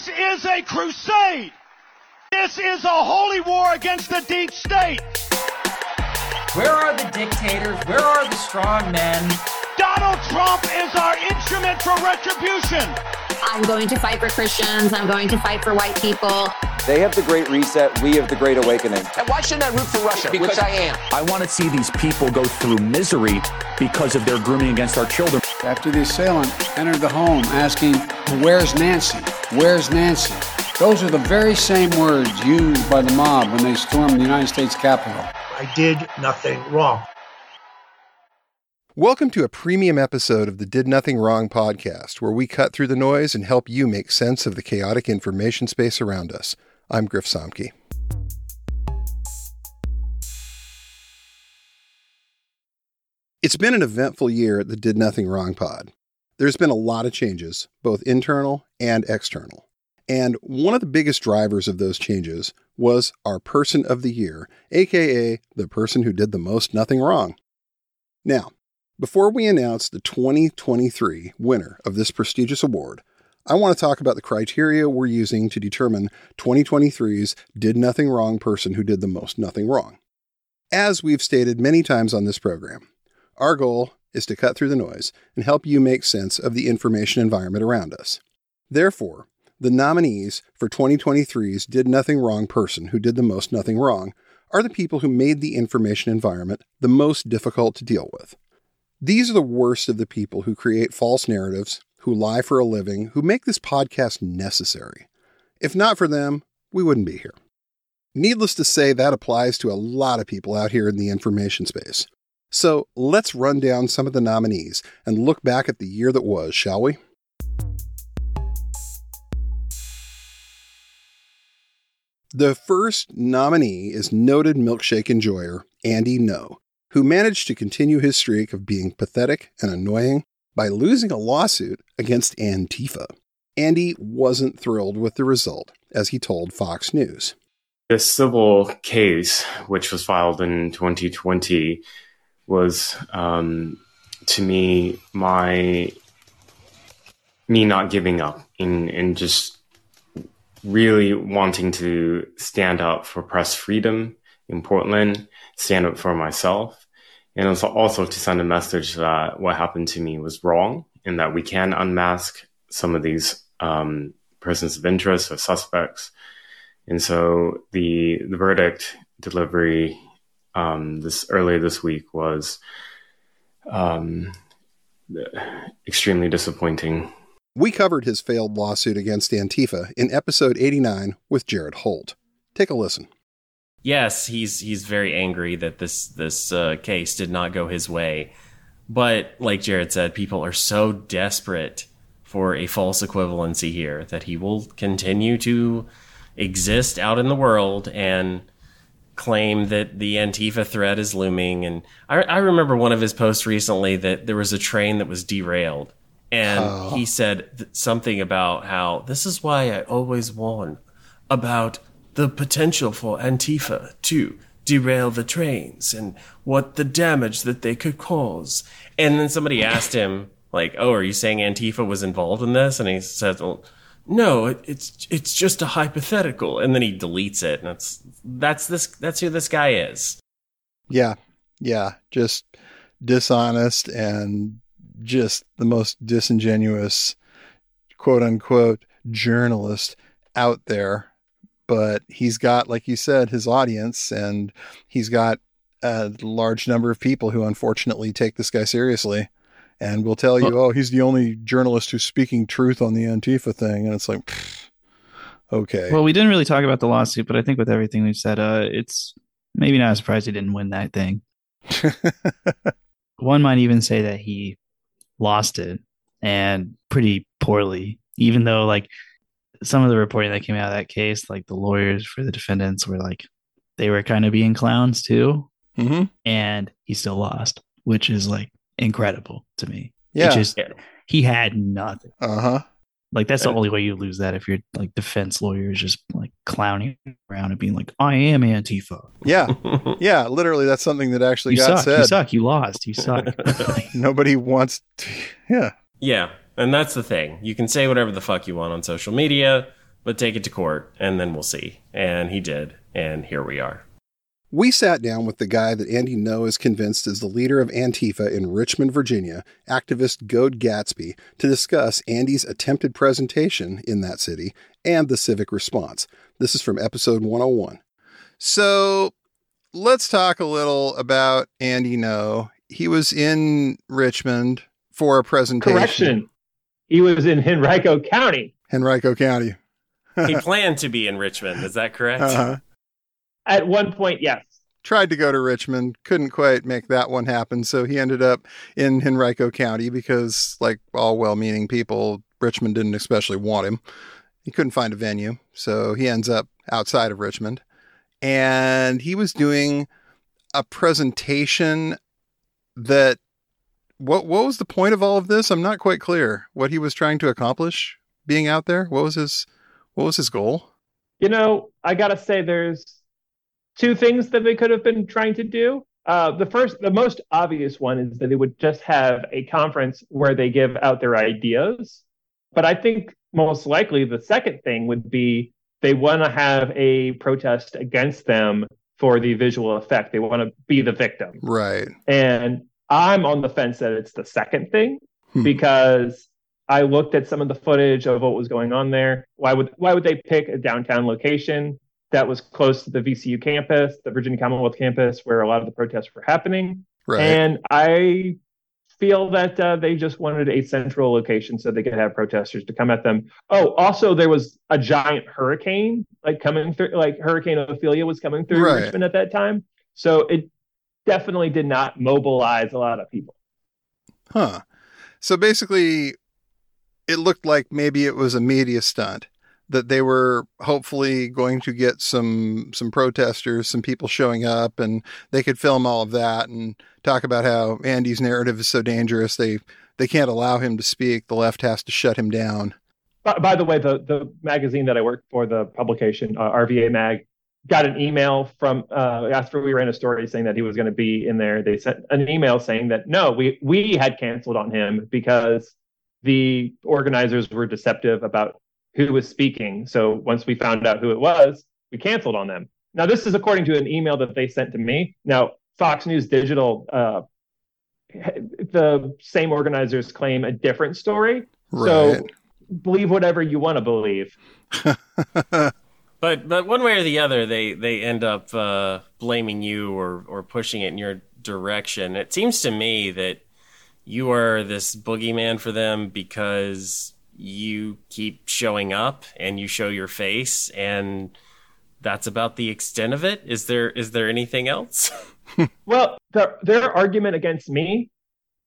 This is a crusade. This is a holy war against the deep state. Where are the dictators? Where are the strong men? Donald Trump is our instrument for retribution. I'm going to fight for Christians. I'm going to fight for white people. They have the Great Reset. We have the Great Awakening. And why shouldn't I root for Russia? Because Which I am. I want to see these people go through misery because of their grooming against our children. After the assailant entered the home asking, Where's Nancy? Where's Nancy? Those are the very same words used by the mob when they stormed the United States Capitol. I did nothing wrong. Welcome to a premium episode of the Did Nothing Wrong podcast, where we cut through the noise and help you make sense of the chaotic information space around us. I'm Griff Somke. It's been an eventful year at the Did Nothing Wrong pod. There's been a lot of changes, both internal and external. And one of the biggest drivers of those changes was our Person of the Year, aka the person who did the most nothing wrong. Now, before we announce the 2023 winner of this prestigious award, I want to talk about the criteria we're using to determine 2023's Did Nothing Wrong person who did the most nothing wrong. As we've stated many times on this program, our goal is to cut through the noise and help you make sense of the information environment around us. Therefore, the nominees for 2023's Did Nothing Wrong person who did the most nothing wrong are the people who made the information environment the most difficult to deal with. These are the worst of the people who create false narratives, who lie for a living, who make this podcast necessary. If not for them, we wouldn't be here. Needless to say, that applies to a lot of people out here in the information space. So let's run down some of the nominees and look back at the year that was, shall we? The first nominee is noted milkshake enjoyer Andy Ngo, who managed to continue his streak of being pathetic and annoying by losing a lawsuit against Antifa. Andy wasn't thrilled with the result, as he told Fox News. This civil case, which was filed in 2020, was um, to me my me not giving up and, and just really wanting to stand up for press freedom in Portland, stand up for myself, and also, also to send a message that what happened to me was wrong and that we can unmask some of these um, persons of interest or suspects. And so the the verdict delivery um, this earlier this week was um, extremely disappointing. We covered his failed lawsuit against Antifa in episode 89 with Jared Holt. Take a listen. Yes, he's he's very angry that this this uh, case did not go his way, but like Jared said, people are so desperate for a false equivalency here that he will continue to exist out in the world and claim that the Antifa threat is looming. And I, I remember one of his posts recently that there was a train that was derailed. And oh. he said th- something about how this is why I always warn about the potential for Antifa to derail the trains and what the damage that they could cause. And then somebody asked him, like, "Oh, are you saying Antifa was involved in this?" And he said, "Well, no, it, it's it's just a hypothetical." And then he deletes it, and that's that's this that's who this guy is. Yeah, yeah, just dishonest and just the most disingenuous, quote unquote, journalist out there. But he's got, like you said, his audience, and he's got a large number of people who unfortunately take this guy seriously and will tell you, oh, he's the only journalist who's speaking truth on the Antifa thing. And it's like, pfft, okay. Well, we didn't really talk about the lawsuit, but I think with everything we've said, uh, it's maybe not a surprise he didn't win that thing. One might even say that he lost it and pretty poorly, even though, like, some of the reporting that came out of that case, like the lawyers for the defendants were like, they were kind of being clowns too. Mm-hmm. And he still lost, which is like incredible to me. Yeah. Just, he had nothing. Uh huh. Like that's the only way you lose that if you're like defense lawyers just like clowning around and being like, I am Antifa. Yeah. Yeah. Literally that's something that actually you got suck, said. You suck. You lost. You suck. Nobody wants to yeah. Yeah. And that's the thing. You can say whatever the fuck you want on social media, but take it to court and then we'll see. And he did. And here we are. We sat down with the guy that Andy Ngo is convinced is the leader of Antifa in Richmond, Virginia, activist Goad Gatsby, to discuss Andy's attempted presentation in that city and the civic response. This is from episode 101. So let's talk a little about Andy Ngo. He was in Richmond for a presentation. Correction. He was in Henrico County. Henrico County. he planned to be in Richmond. Is that correct? Uh-huh. At one point, yes. Tried to go to Richmond, couldn't quite make that one happen. So he ended up in Henrico County because, like all well meaning people, Richmond didn't especially want him. He couldn't find a venue. So he ends up outside of Richmond. And he was doing a presentation that what what was the point of all of this? I'm not quite clear what he was trying to accomplish being out there. What was his what was his goal? You know, I gotta say, there's two things that they could have been trying to do. Uh, the first, the most obvious one is that they would just have a conference where they give out their ideas. But I think most likely the second thing would be they want to have a protest against them for the visual effect. They want to be the victim. Right. And I'm on the fence that it's the second thing hmm. because I looked at some of the footage of what was going on there. Why would why would they pick a downtown location that was close to the VCU campus, the Virginia Commonwealth campus, where a lot of the protests were happening? Right. And I feel that uh, they just wanted a central location so they could have protesters to come at them. Oh, also there was a giant hurricane like coming through, like Hurricane Ophelia was coming through right. Richmond at that time, so it definitely did not mobilize a lot of people. Huh. So basically, it looked like maybe it was a media stunt that they were hopefully going to get some some protesters, some people showing up, and they could film all of that and talk about how Andy's narrative is so dangerous they they can't allow him to speak. The left has to shut him down. By, by the way, the the magazine that I worked for, the publication uh, RVA Mag, got an email from uh, after we ran a story saying that he was going to be in there. They sent an email saying that no, we we had canceled on him because the organizers were deceptive about who was speaking. So once we found out who it was, we canceled on them. Now, this is according to an email that they sent to me. Now, Fox News Digital, uh, the same organizers claim a different story. Right. So believe whatever you want to believe. but but one way or the other, they they end up uh, blaming you or or pushing it in your direction. It seems to me that you are this boogeyman for them because you keep showing up and you show your face and that's about the extent of it. Is there is there anything else? Well the, their argument against me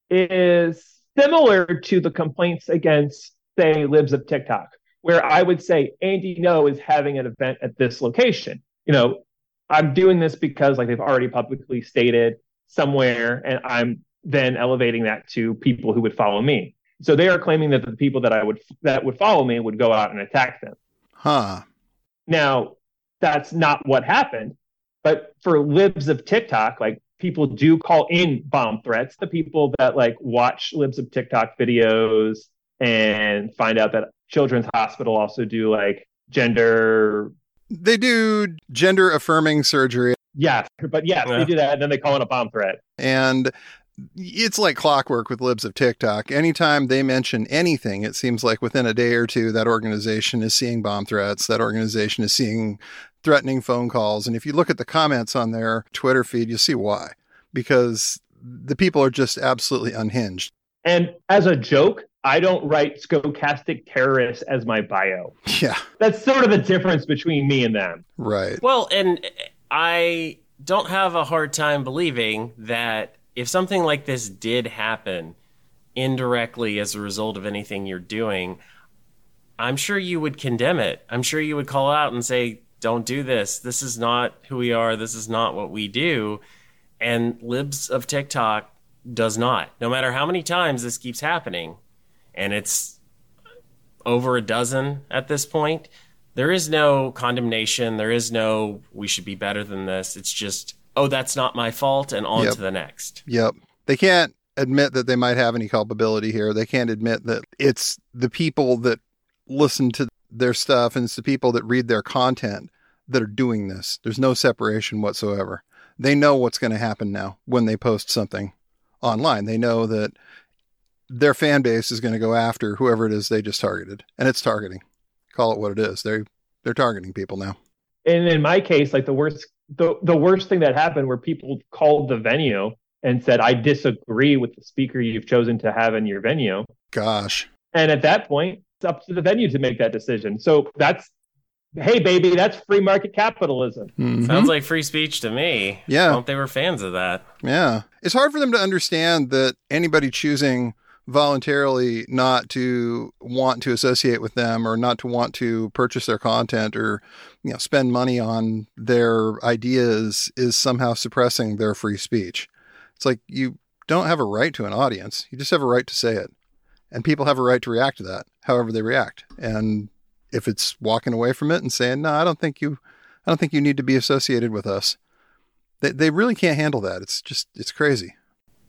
is similar to the complaints against say libs of tiktok where i would say andy ngo is having an event at this location. You know i'm doing this because like they've already publicly stated somewhere and i'm then elevating that to people who would follow me so they are claiming that the people that I would that would follow me would go out and attack them. Huh. Now, that's not what happened. But for libs of TikTok, like people do call in bomb threats. The people that like watch libs of TikTok videos and find out that Children's Hospital also do like gender. They do gender affirming surgery. Yes, but yes, yeah. they do that, and then they call it a bomb threat. And it's like clockwork with libs of TikTok. Anytime they mention anything, it seems like within a day or two, that organization is seeing bomb threats. That organization is seeing threatening phone calls. And if you look at the comments on their Twitter feed, you'll see why. Because the people are just absolutely unhinged. And as a joke, I don't write stochastic terrorists as my bio. Yeah. That's sort of the difference between me and them. Right. Well, and I don't have a hard time believing that if something like this did happen indirectly as a result of anything you're doing, I'm sure you would condemn it. I'm sure you would call out and say, don't do this. This is not who we are. This is not what we do. And Libs of TikTok does not. No matter how many times this keeps happening, and it's over a dozen at this point, there is no condemnation. There is no, we should be better than this. It's just, oh, that's not my fault, and on yep. to the next. Yep. They can't admit that they might have any culpability here. They can't admit that it's the people that listen to their stuff and it's the people that read their content that are doing this. There's no separation whatsoever. They know what's going to happen now when they post something online. They know that their fan base is going to go after whoever it is they just targeted, and it's targeting. Call it what it is. They they're targeting people now. And in my case, like the worst the the worst thing that happened where people called the venue and said, "I disagree with the speaker you've chosen to have in your venue." Gosh. And at that point, it's up to the venue to make that decision. So that's hey baby that's free market capitalism mm-hmm. sounds like free speech to me yeah I hope they were fans of that yeah it's hard for them to understand that anybody choosing voluntarily not to want to associate with them or not to want to purchase their content or you know spend money on their ideas is somehow suppressing their free speech it's like you don't have a right to an audience you just have a right to say it and people have a right to react to that however they react and if it's walking away from it and saying, "No, I don't think you, I don't think you need to be associated with us," they they really can't handle that. It's just it's crazy.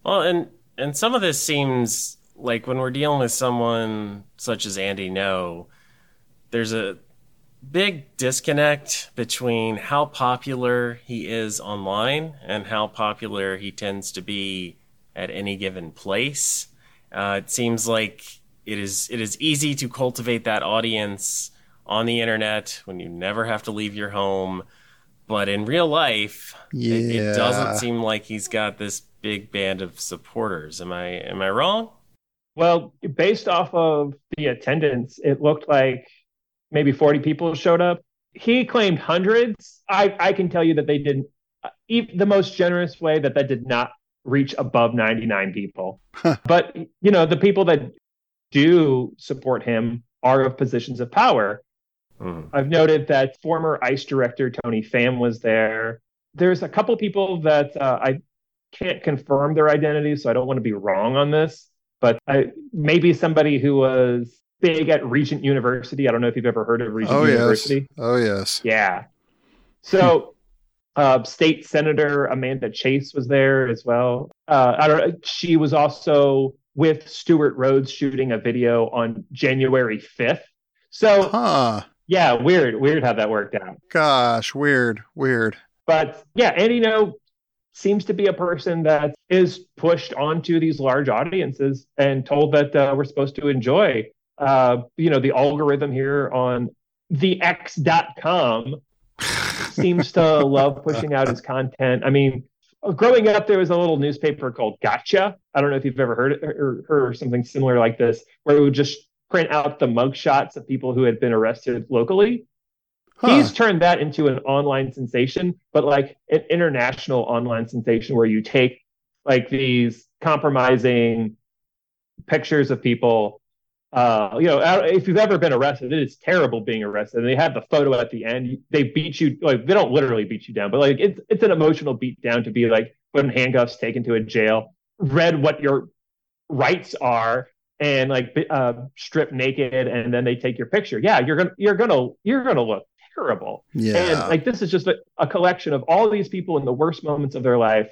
Well, and and some of this seems like when we're dealing with someone such as Andy Ngo, there's a big disconnect between how popular he is online and how popular he tends to be at any given place. Uh, it seems like it is it is easy to cultivate that audience on the internet when you never have to leave your home. But in real life, yeah. it, it doesn't seem like he's got this big band of supporters. Am I am I wrong? Well, based off of the attendance, it looked like maybe 40 people showed up. He claimed hundreds. I, I can tell you that they didn't, uh, the most generous way that that did not reach above 99 people. but, you know, the people that do support him are of positions of power. Mm. I've noted that former ICE director Tony Pham was there. There's a couple people that uh, I can't confirm their identities, so I don't want to be wrong on this. But I, maybe somebody who was big at Regent University. I don't know if you've ever heard of Regent oh, University. Yes. Oh yes. Yeah. So, uh, State Senator Amanda Chase was there as well. Uh, I don't. She was also with Stewart Rhodes shooting a video on January 5th. So, huh. Yeah, weird, weird how that worked out. Gosh, weird, weird. But yeah, and you Ngo seems to be a person that is pushed onto these large audiences and told that uh, we're supposed to enjoy. Uh, you know, the algorithm here on the X.com seems to love pushing out his content. I mean, growing up, there was a little newspaper called Gotcha. I don't know if you've ever heard it or heard something similar like this, where it would just print out the mugshots of people who had been arrested locally. Huh. He's turned that into an online sensation, but like an international online sensation where you take like these compromising pictures of people. Uh, you know, if you've ever been arrested, it is terrible being arrested. And they have the photo at the end. They beat you, like they don't literally beat you down, but like it's it's an emotional beat down to be like put in handcuffs, taken to a jail, read what your rights are, and like uh, strip naked and then they take your picture yeah you're gonna you're gonna you're gonna look terrible. Yeah. and like this is just a, a collection of all these people in the worst moments of their life.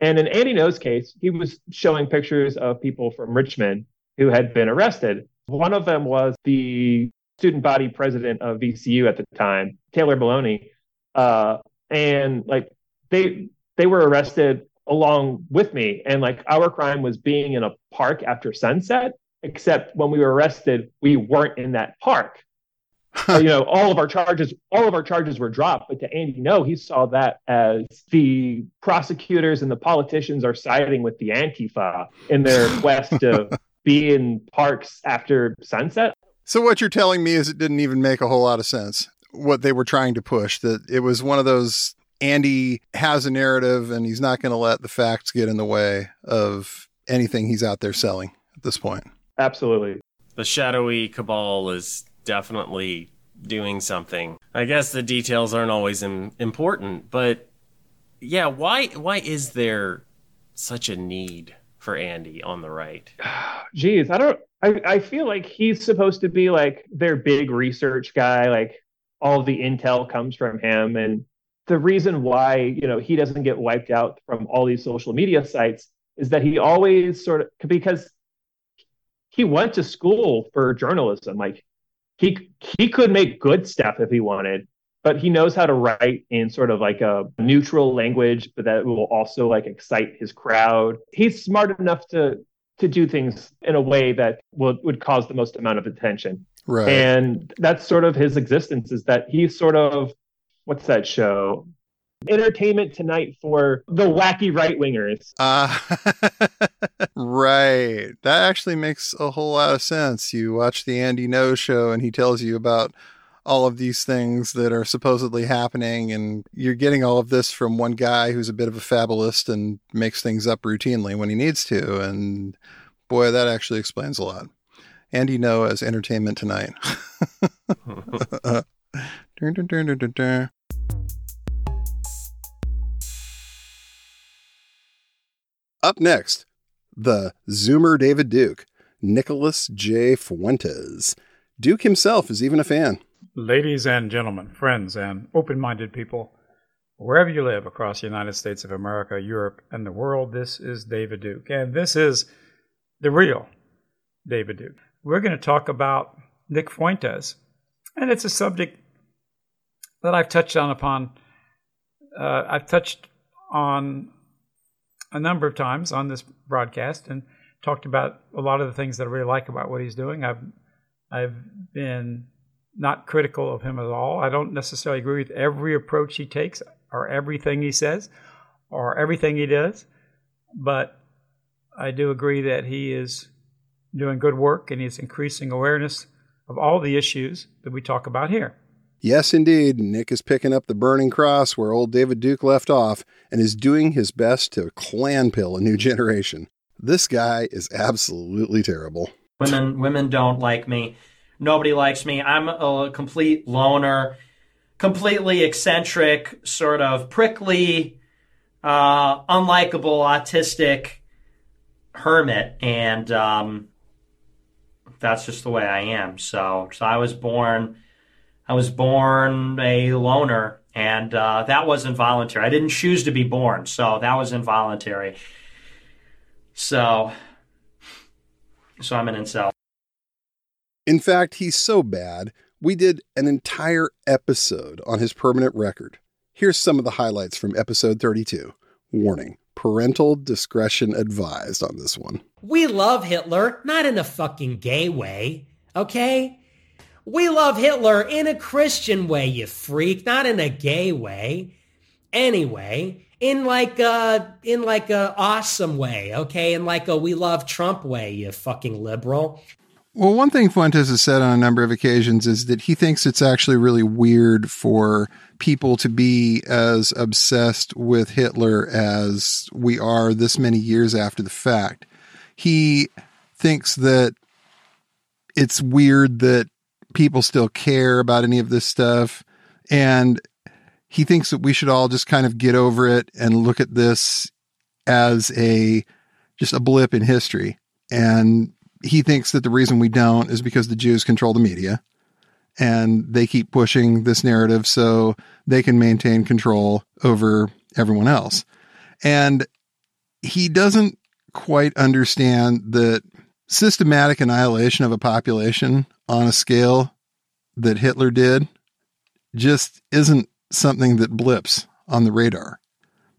And in andy ngo's case he was showing pictures of people from richmond who had been arrested. One of them was the student body president of vcu at the time taylor Maloney. Uh, and like they they were arrested along with me. And like our crime was being in a park after sunset except when we were arrested, we weren't in that park. So, uh, you know, all of our charges, all of our charges were dropped. But to Andy Ngo, he saw that as the prosecutors and the politicians are siding with the Antifa in their quest to be in parks after sunset. So what you're telling me is it didn't even make a whole lot of sense what they were trying to push. That it was one of those Andy has a narrative and he's not going to let the facts get in the way of anything he's out there selling at this point. Absolutely. The shadowy cabal is definitely doing something. I guess the details aren't always Im- important, but yeah, why why is there such a need for Andy on the right? Geez, I don't I, I feel like he's supposed to be like their big research guy, like all the intel comes from him and the reason why, you know, he doesn't get wiped out from all these social media sites is that he always sort of because he went to school for journalism. Like he he could make good stuff if he wanted, but he knows how to write in sort of like a neutral language, but that will also like excite his crowd. He's smart enough to to do things in a way that would would cause the most amount of attention. Right. And that's sort of his existence is that he's sort of what's that show? Entertainment Tonight for the wacky right wingers. Uh, right. That actually makes a whole lot of sense. You watch the Andy Ngo show and he tells you about all of these things that are supposedly happening and you're getting all of this from one guy who's a bit of a fabulist and makes things up routinely when he needs to and boy that actually explains a lot andy ngo as entertainment tonight dun, dun, dun, Up next, the Zoomer David Duke, Nicholas J. Fuentes. Duke himself is even a fan. Ladies and gentlemen, friends and open minded people, wherever you live across the United States of America, Europe, and the world, this is David Duke. And this is the real David Duke. We're going to talk about Nick Fuentes. And it's a subject that I've touched on upon, uh, I've touched on a number of times on this broadcast and talked about a lot of the things that I really like about what he's doing. I've I've been not critical of him at all. I don't necessarily agree with every approach he takes or everything he says or everything he does, but I do agree that he is doing good work and he's increasing awareness of all the issues that we talk about here. Yes, indeed. Nick is picking up the burning cross where old David Duke left off and is doing his best to Klan pill a new generation. This guy is absolutely terrible. Women women don't like me. Nobody likes me. I'm a complete loner, completely eccentric, sort of prickly, uh, unlikable, autistic hermit, and um, that's just the way I am. So, so I was born I was born a loner, and uh, that was involuntary. I didn't choose to be born, so that was involuntary. So, so I'm an incel. In fact, he's so bad, we did an entire episode on his permanent record. Here's some of the highlights from episode 32. Warning parental discretion advised on this one. We love Hitler, not in a fucking gay way, okay? We love Hitler in a Christian way, you freak, not in a gay way. Anyway, in like a in like a awesome way, okay? In like a we love Trump way, you fucking liberal. Well, one thing Fuentes has said on a number of occasions is that he thinks it's actually really weird for people to be as obsessed with Hitler as we are this many years after the fact. He thinks that it's weird that people still care about any of this stuff. And he thinks that we should all just kind of get over it and look at this as a just a blip in history. And he thinks that the reason we don't is because the Jews control the media and they keep pushing this narrative so they can maintain control over everyone else. And he doesn't quite understand that systematic annihilation of a population on a scale that Hitler did just isn't something that blips on the radar.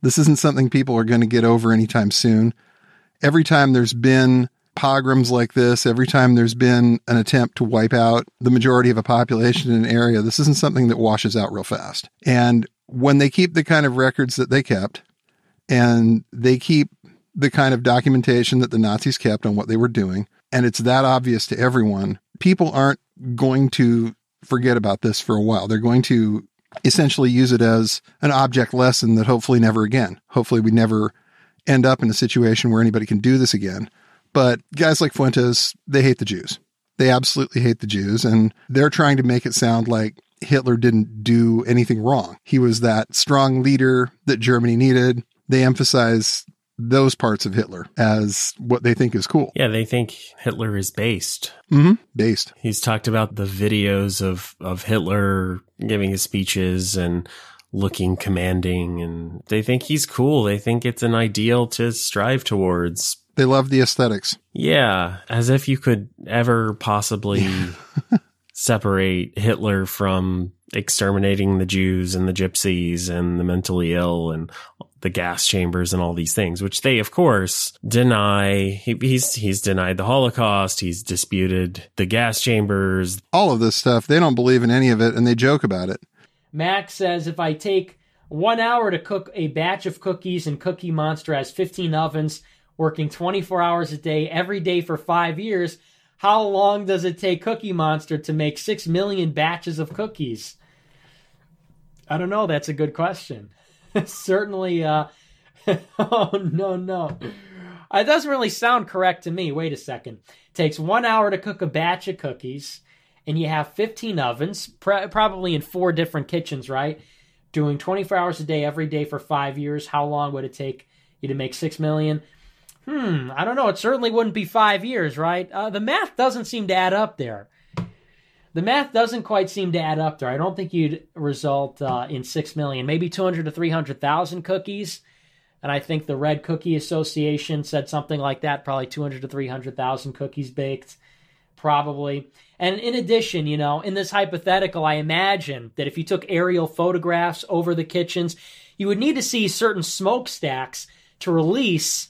This isn't something people are going to get over anytime soon. Every time there's been pogroms like this, every time there's been an attempt to wipe out the majority of a population in an area, this isn't something that washes out real fast. And when they keep the kind of records that they kept and they keep the kind of documentation that the Nazis kept on what they were doing, and it's that obvious to everyone, people aren't going to forget about this for a while. They're going to essentially use it as an object lesson that hopefully never again, hopefully we never end up in a situation where anybody can do this again. But guys like Fuentes, they hate the Jews. They absolutely hate the Jews. And they're trying to make it sound like Hitler didn't do anything wrong. He was that strong leader that Germany needed. They emphasize those parts of Hitler as what they think is cool. Yeah, they think Hitler is based. Mm-hmm. Based. He's talked about the videos of, of Hitler giving his speeches and looking commanding, and they think he's cool. They think it's an ideal to strive towards. They love the aesthetics. Yeah, as if you could ever possibly separate Hitler from exterminating the Jews and the gypsies and the mentally ill and the gas chambers and all these things, which they, of course, deny. He, he's he's denied the Holocaust. He's disputed the gas chambers. All of this stuff, they don't believe in any of it, and they joke about it. Max says if I take one hour to cook a batch of cookies and Cookie Monster has 15 ovens, working 24 hours a day, every day for five years, how long does it take Cookie Monster to make 6 million batches of cookies? I don't know. That's a good question. Certainly, uh, oh, no, no. It doesn't really sound correct to me. Wait a second. It takes one hour to cook a batch of cookies, and you have 15 ovens, pr- probably in four different kitchens, right? Doing 24 hours a day every day for five years. How long would it take you to make 6 million? Hmm, I don't know. It certainly wouldn't be five years, right? Uh, the math doesn't seem to add up there. The math doesn't quite seem to add up there. I don't think you'd result uh, in six million, maybe two hundred to three hundred thousand cookies. And I think the Red Cookie Association said something like that, probably two hundred to three hundred thousand cookies baked, probably. And in addition, you know, in this hypothetical, I imagine that if you took aerial photographs over the kitchens, you would need to see certain smokestacks to release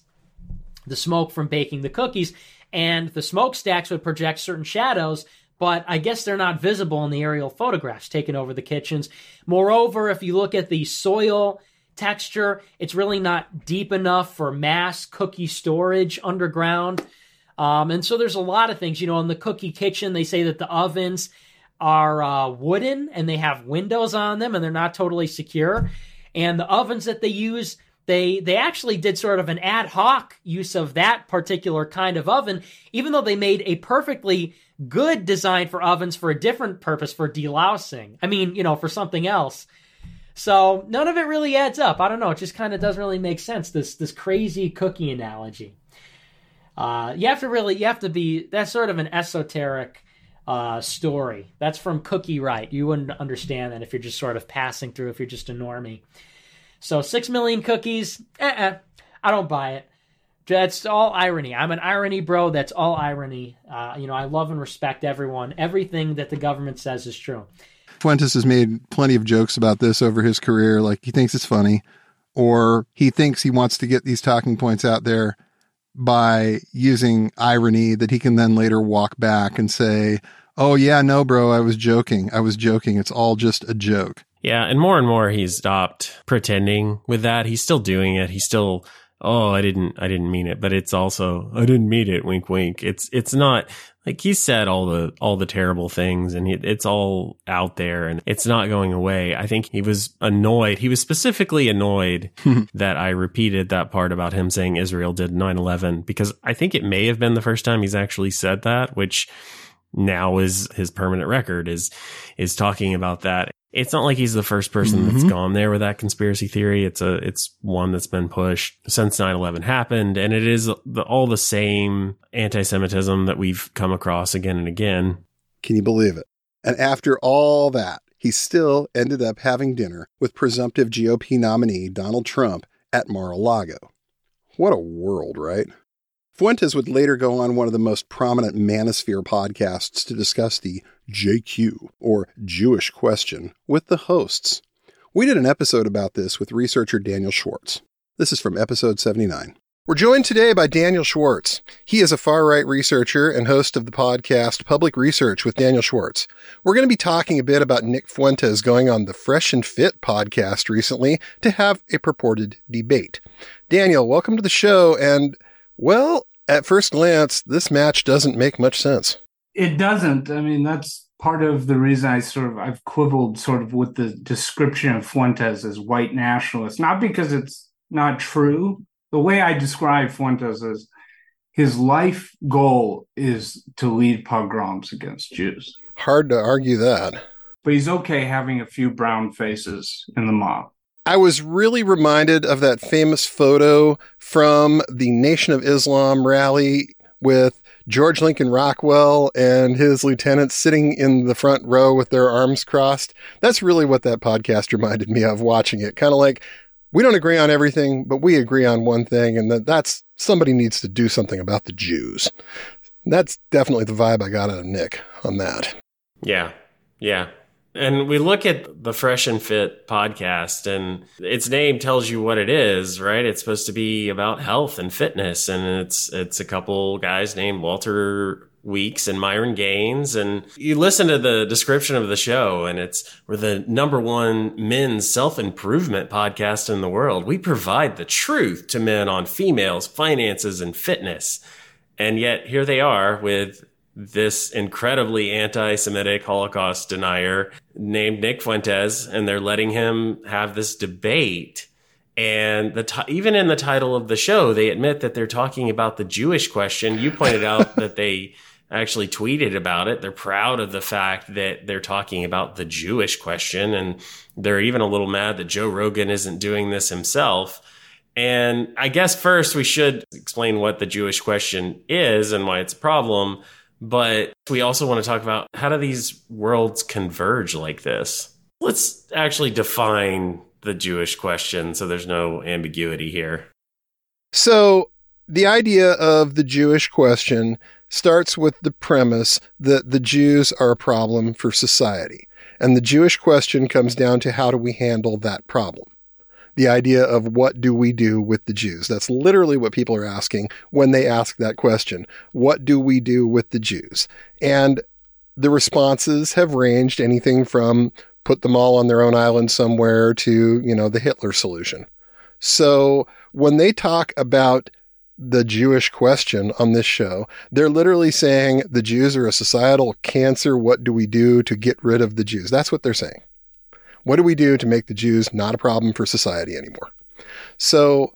the smoke from baking the cookies, and the smokestacks would project certain shadows, but I guess they're not visible in the aerial photographs taken over the kitchens. Moreover, if you look at the soil texture, it's really not deep enough for mass cookie storage underground. Um, and so there's a lot of things, you know, in the cookie kitchen, they say that the ovens are uh, wooden and they have windows on them and they're not totally secure. And the ovens that they use they they actually did sort of an ad hoc use of that particular kind of oven, even though they made a perfectly good design for ovens for a different purpose for delousing. I mean, you know, for something else. So none of it really adds up. I don't know. It just kind of doesn't really make sense. This this crazy cookie analogy. Uh, you have to really you have to be that's sort of an esoteric uh, story. That's from Cookie Right. You wouldn't understand that if you're just sort of passing through. If you're just a normie. So six million cookies, uh-uh, I don't buy it. That's all irony. I'm an irony bro. That's all irony. Uh, you know, I love and respect everyone. Everything that the government says is true. Fuentes has made plenty of jokes about this over his career. Like he thinks it's funny, or he thinks he wants to get these talking points out there by using irony that he can then later walk back and say, Oh, yeah, no, bro, I was joking. I was joking. It's all just a joke. Yeah, and more and more he's stopped pretending with that. He's still doing it. He's still oh, I didn't I didn't mean it, but it's also I didn't mean it, wink wink. It's it's not like he said all the all the terrible things and he, it's all out there and it's not going away. I think he was annoyed. He was specifically annoyed that I repeated that part about him saying Israel did 9/11 because I think it may have been the first time he's actually said that, which now is his permanent record is is talking about that it's not like he's the first person mm-hmm. that's gone there with that conspiracy theory. It's a, it's one that's been pushed since 9-11 happened. And it is the, all the same anti-Semitism that we've come across again and again. Can you believe it? And after all that, he still ended up having dinner with presumptive GOP nominee Donald Trump at Mar-a-Lago. What a world, right? Fuentes would later go on one of the most prominent manosphere podcasts to discuss the JQ, or Jewish question, with the hosts. We did an episode about this with researcher Daniel Schwartz. This is from episode 79. We're joined today by Daniel Schwartz. He is a far right researcher and host of the podcast Public Research with Daniel Schwartz. We're going to be talking a bit about Nick Fuentes going on the Fresh and Fit podcast recently to have a purported debate. Daniel, welcome to the show. And well, at first glance, this match doesn't make much sense. It doesn't. I mean, that's part of the reason I sort of I've quibbled sort of with the description of Fuentes as white nationalist, not because it's not true. The way I describe Fuentes is his life goal is to lead pogroms against Jews. Hard to argue that. But he's okay having a few brown faces in the mob. I was really reminded of that famous photo from the Nation of Islam rally with George Lincoln Rockwell and his lieutenants sitting in the front row with their arms crossed. That's really what that podcast reminded me of watching it. Kind of like, we don't agree on everything, but we agree on one thing, and that that's somebody needs to do something about the Jews. That's definitely the vibe I got out of Nick on that. Yeah. Yeah. And we look at the Fresh and Fit podcast, and its name tells you what it is, right? It's supposed to be about health and fitness, and it's it's a couple guys named Walter Weeks and Myron Gaines, and you listen to the description of the show, and it's we're the number one men's self improvement podcast in the world. We provide the truth to men on females, finances, and fitness, and yet here they are with this incredibly anti-Semitic Holocaust denier named Nick Fuentes, and they're letting him have this debate. And the t- even in the title of the show, they admit that they're talking about the Jewish question. You pointed out that they actually tweeted about it. They're proud of the fact that they're talking about the Jewish question, and they're even a little mad that Joe Rogan isn't doing this himself. And I guess first we should explain what the Jewish question is and why it's a problem but we also want to talk about how do these worlds converge like this? Let's actually define the Jewish question so there's no ambiguity here. So, the idea of the Jewish question starts with the premise that the Jews are a problem for society. And the Jewish question comes down to how do we handle that problem? The idea of what do we do with the Jews? That's literally what people are asking when they ask that question. What do we do with the Jews? And the responses have ranged anything from put them all on their own island somewhere to, you know, the Hitler solution. So when they talk about the Jewish question on this show, they're literally saying the Jews are a societal cancer. What do we do to get rid of the Jews? That's what they're saying. What do we do to make the Jews not a problem for society anymore? So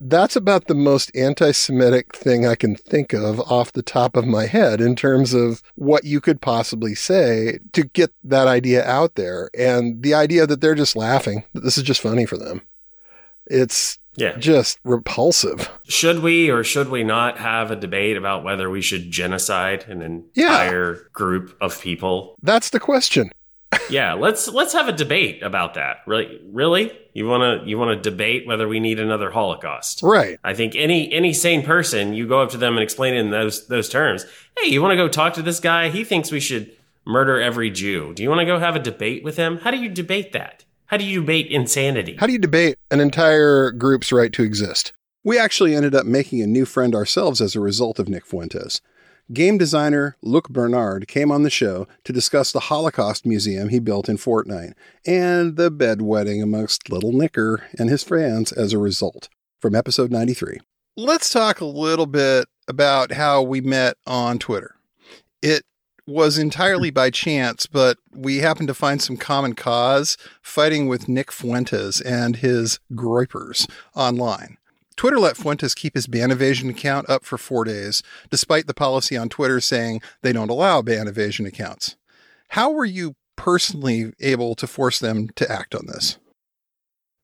that's about the most anti Semitic thing I can think of off the top of my head in terms of what you could possibly say to get that idea out there. And the idea that they're just laughing, that this is just funny for them. It's yeah. just repulsive. Should we or should we not have a debate about whether we should genocide an entire yeah. group of people? That's the question yeah, let's let's have a debate about that. Really, really, you want to you want to debate whether we need another Holocaust? Right. I think any any sane person, you go up to them and explain it in those those terms. Hey, you want to go talk to this guy? He thinks we should murder every Jew. Do you want to go have a debate with him? How do you debate that? How do you debate insanity? How do you debate an entire group's right to exist? We actually ended up making a new friend ourselves as a result of Nick Fuentes. Game designer Luc Bernard came on the show to discuss the Holocaust Museum he built in Fortnite and the bedwetting amongst Little Nicker and his fans as a result from episode 93. Let's talk a little bit about how we met on Twitter. It was entirely by chance, but we happened to find some common cause fighting with Nick Fuentes and his groypers online. Twitter let Fuentes keep his ban evasion account up for four days, despite the policy on Twitter saying they don't allow ban evasion accounts. How were you personally able to force them to act on this?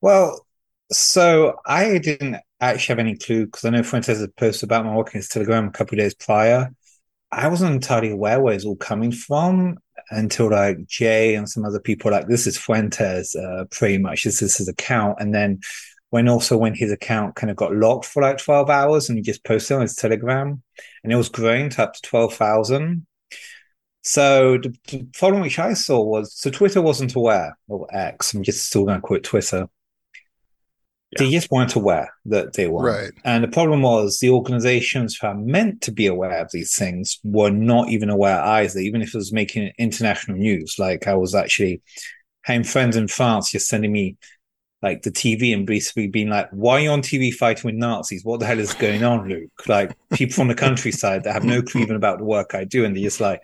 Well, so I didn't actually have any clue because I know Fuentes had posted about my work in his Telegram a couple of days prior. I wasn't entirely aware where it's all coming from until like Jay and some other people like this is Fuentes, uh, pretty much this is his account, and then when also when his account kind of got locked for like 12 hours and he just posted on his telegram and it was growing to up to 12,000. So the, the problem which I saw was, so Twitter wasn't aware, or X, I'm just still going to quote Twitter. Yeah. They just weren't aware that they were. Right. And the problem was the organizations who are meant to be aware of these things were not even aware either, even if it was making international news. Like I was actually having friends in France just sending me like the TV and basically being like, why are you on TV fighting with Nazis? What the hell is going on, Luc? Like people from the countryside that have no clue even about the work I do. And they're just like,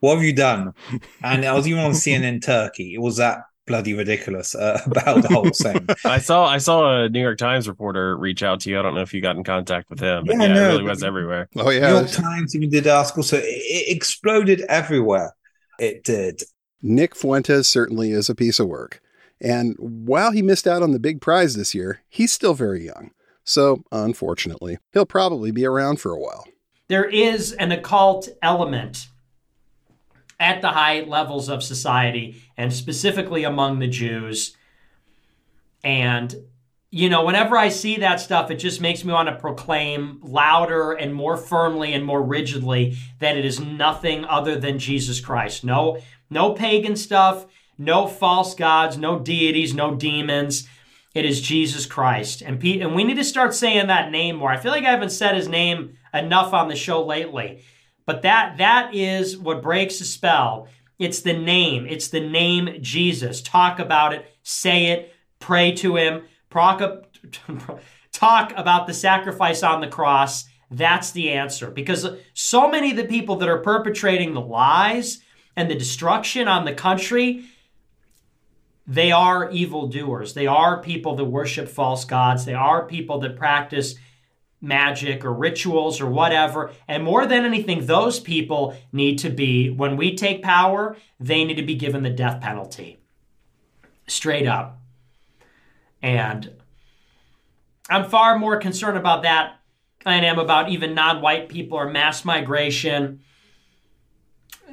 what have you done? And I was even on CNN Turkey. It was that bloody ridiculous uh, about the whole thing. I saw I saw a New York Times reporter reach out to you. I don't know if you got in contact with him, but yeah, yeah no, it really was everywhere. Oh yeah, New York Times even did article, so it, it exploded everywhere. It did. Nick Fuentes certainly is a piece of work. And while he missed out on the big prize this year, he's still very young. So, unfortunately, he'll probably be around for a while. There is an occult element at the high levels of society, and specifically among the Jews. And you know, whenever I see that stuff, it just makes me want to proclaim louder and more firmly and more rigidly that it is nothing other than Jesus Christ. No, no pagan stuff, no false gods, no deities, no demons. It is Jesus Christ. And, Pete, and we need to start saying that name more. I feel like I haven't said his name enough on the show lately. But that that is what breaks the spell. It's the name. It's the name Jesus. Talk about it, say it, pray to him talk about the sacrifice on the cross, that's the answer. Because so many of the people that are perpetrating the lies and the destruction on the country, they are evildoers. They are people that worship false gods. They are people that practice magic or rituals or whatever. And more than anything, those people need to be, when we take power, they need to be given the death penalty. Straight up. And I'm far more concerned about that than I am about even non white people or mass migration.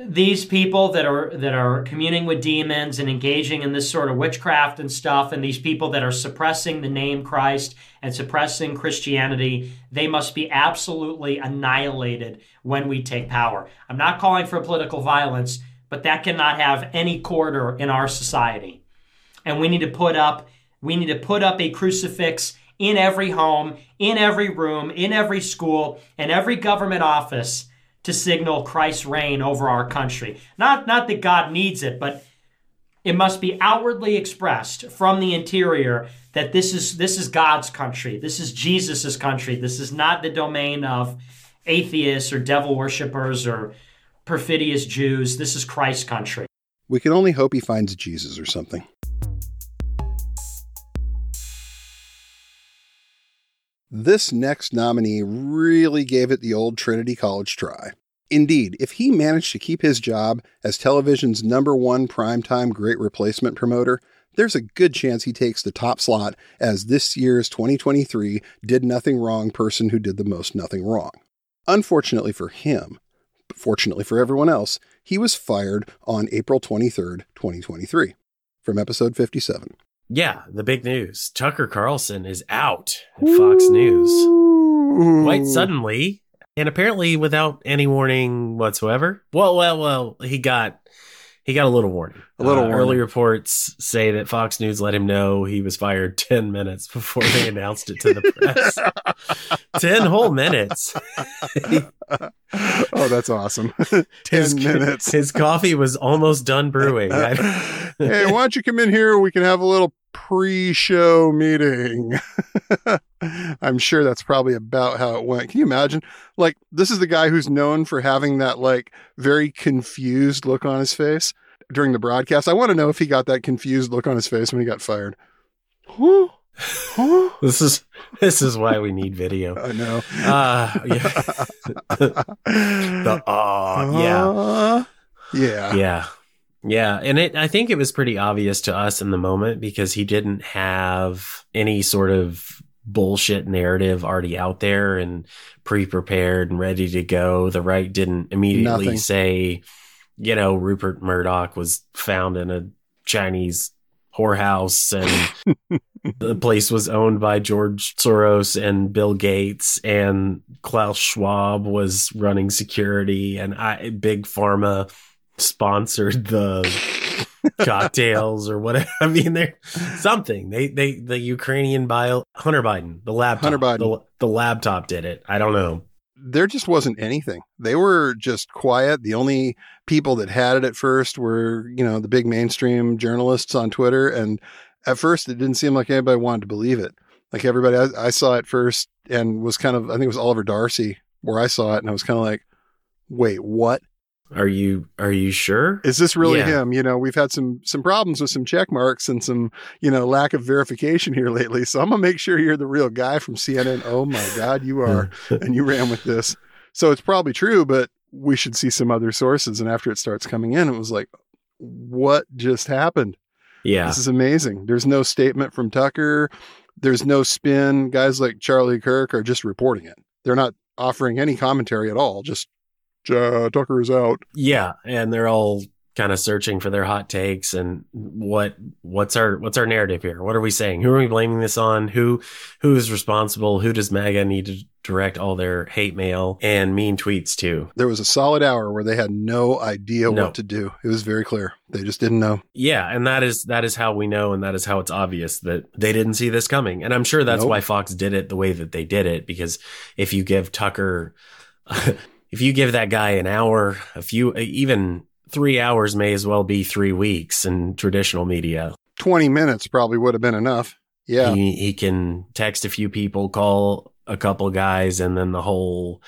These people that are that are communing with demons and engaging in this sort of witchcraft and stuff, and these people that are suppressing the name Christ and suppressing Christianity, they must be absolutely annihilated when we take power. I'm not calling for political violence, but that cannot have any quarter in our society. And we need to put up we need to put up a crucifix in every home, in every room, in every school, in every government office to signal Christ's reign over our country. Not, not that God needs it, but it must be outwardly expressed from the interior that this is this is God's country. This is Jesus' country. This is not the domain of atheists or devil worshippers or perfidious Jews. This is Christ's country. We can only hope he finds Jesus or something. This next nominee really gave it the old Trinity College try. Indeed, if he managed to keep his job as television's number one primetime great replacement promoter, there's a good chance he takes the top slot as this year's 2023 Did Nothing Wrong person who did the most nothing wrong. Unfortunately for him, but fortunately for everyone else, he was fired on April 23rd, 2023, from episode 57. Yeah, the big news. Tucker Carlson is out at Fox News. Quite suddenly, and apparently without any warning whatsoever. Well, well, well, he got he got a little warning. A little uh, warning. Early reports say that Fox News let him know he was fired 10 minutes before they announced it to the press. 10 whole minutes. oh, that's awesome. 10 his, minutes. His coffee was almost done brewing. hey, why don't you come in here? We can have a little pre show meeting. I'm sure that's probably about how it went. Can you imagine? Like, this is the guy who's known for having that, like, very confused look on his face during the broadcast. I want to know if he got that confused look on his face when he got fired. Huh? Huh? This is this is why we need video. I know. Uh, yeah. the uh, yeah. Uh, yeah. Yeah. Yeah, and it I think it was pretty obvious to us in the moment because he didn't have any sort of bullshit narrative already out there and pre-prepared and ready to go. The right didn't immediately Nothing. say, you know, Rupert Murdoch was found in a Chinese whorehouse and the place was owned by George Soros and Bill Gates and Klaus Schwab was running security and I Big Pharma sponsored the cocktails or whatever. I mean, they're something. They they the Ukrainian bio Hunter Biden, the laptop, Hunter Biden. the, the laptop did it. I don't know. There just wasn't anything. They were just quiet. The only people that had it at first were, you know, the big mainstream journalists on Twitter. And at first, it didn't seem like anybody wanted to believe it. Like everybody, I, I saw it first and was kind of, I think it was Oliver Darcy where I saw it, and I was kind of like, wait, what? Are you are you sure? Is this really Yeah. him? You know, we've had some some problems with some check marks and some, you know, lack of verification here lately. So I'm gonna make sure you're the real guy from CNN. Oh my God, you are, and you ran with this. So it's probably true, but we should see some other sources. And after it starts coming in, it was like, what just happened? Yeah. This is amazing. There's no statement from Tucker. There's no spin. Guys like Charlie Kirk are just reporting it. They're not offering any commentary at all. Just uh, Tucker is out. Yeah, and they're all kind of searching for their hot takes and what what's our what's our narrative here? What are we saying? Who are we blaming this on? Who who is responsible? Who does MAGA need to direct all their hate mail and mean tweets to? There was a solid hour where they had no idea No. what to do. It was very clear. They just didn't know. Yeah, and that is that is how we know and that is how it's obvious that they didn't see this coming. And I'm sure that's Nope. why Fox did it the way that they did it because if you give Tucker if you give that guy an hour, a few uh, even 3 hours may as well be 3 weeks in traditional media. 20 minutes probably would have been enough. Yeah. He he can text a few people, call a couple guys and then the whole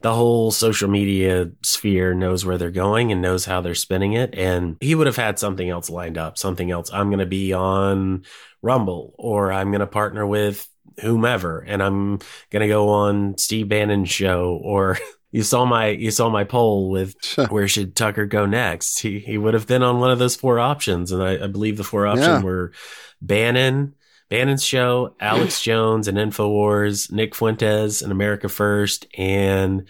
the whole social media sphere knows where they're going and knows how they're spinning it and he would have had something else lined up, something else. I'm going to be on Rumble or I'm going to partner with whomever and I'm going to go on Steve Bannon's show or you saw my you saw my poll with where should Tucker go next. He he would have been on one of those four options and I, I believe the four options Yeah. were Bannon, Bannon's show, Alex Jones and Infowars, Nick Fuentes and America First, and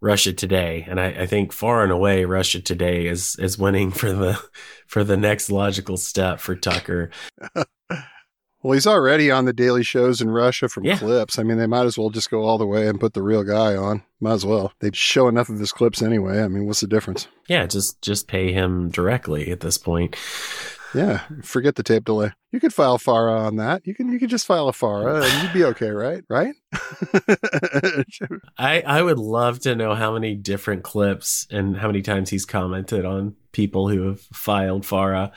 Russia Today. And I, I think far and away Russia Today is is winning for the for the next logical step for Tucker. Well, he's already on the daily shows in Russia from Yeah. clips. I mean, they might as well just go all the way and put the real guy on. Might as well. They show enough of his clips anyway. I mean, what's the difference? Yeah, just just pay him directly at this point. Yeah, forget the tape delay. You could file FARA on that. You can you could just file a FARA and you'd be okay, right? Right? I I would love to know how many different clips and how many times he's commented on people who have filed FARA.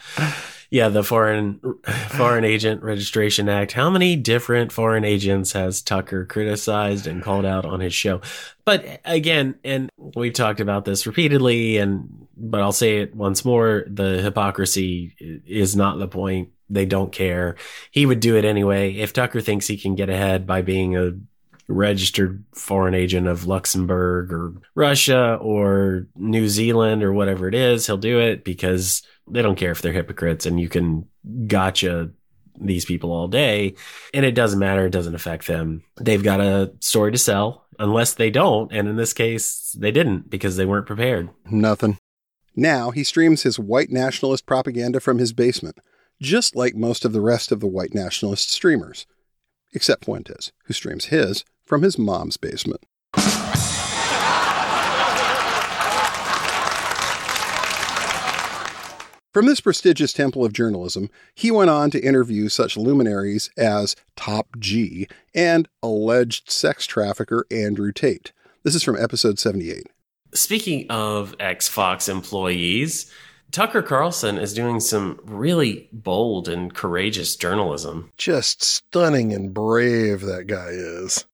Yeah, the foreign foreign agent registration act. How many different foreign agents has Tucker criticized and called out on his show? But again, and we've talked about this repeatedly and but I'll say it once more, the hypocrisy is not the point. They don't care. He would do it anyway. If Tucker thinks he can get ahead by being a registered foreign agent of Luxembourg or Russia or New Zealand or whatever it is, he'll do it because they don't care if they're hypocrites and you can gotcha these people all day and it doesn't matter. It doesn't affect them. They've got a story to sell unless they don't. And in this case, they didn't because they weren't prepared. Nothing. Now he streams his white nationalist propaganda from his basement, just like most of the rest of the white nationalist streamers, except Fuentes, who streams his from his mom's basement. From this prestigious temple of journalism, he went on to interview such luminaries as Top G and alleged sex trafficker Andrew Tate. This is from episode 78. Speaking of ex Fox employees, Tucker Carlson is doing some really bold and courageous journalism. Just stunning and brave that guy is.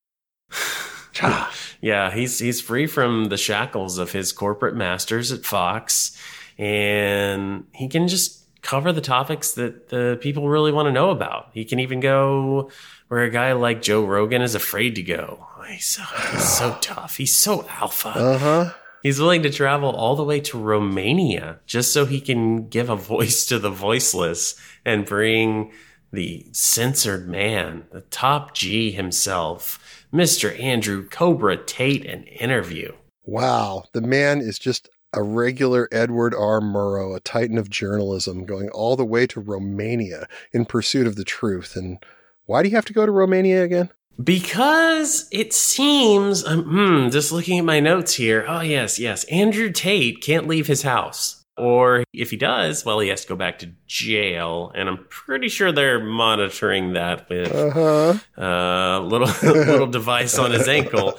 Yeah, he's he's free from the shackles of his corporate masters at Fox, and he can just cover the topics that the people really want to know about. He can even go where a guy like Joe Rogan is afraid to go. He's so, he's so tough. He's so alpha. Uh huh. He's willing to travel all the way to Romania just so he can give a voice to the voiceless and bring the censored man, the top G himself, Mr. Andrew Cobra Tate, an interview. Wow, the man is just a regular Edward R. Murrow, a titan of journalism, going all the way to Romania in pursuit of the truth. And why do you have to go to Romania again? Because it seems, um, hmm, just looking at my notes here. Oh, yes, yes. Andrew Tate can't leave his house. Or if he does, well, he has to go back to jail. And I'm pretty sure they're monitoring that with Uh-huh. a little, little device on his ankle.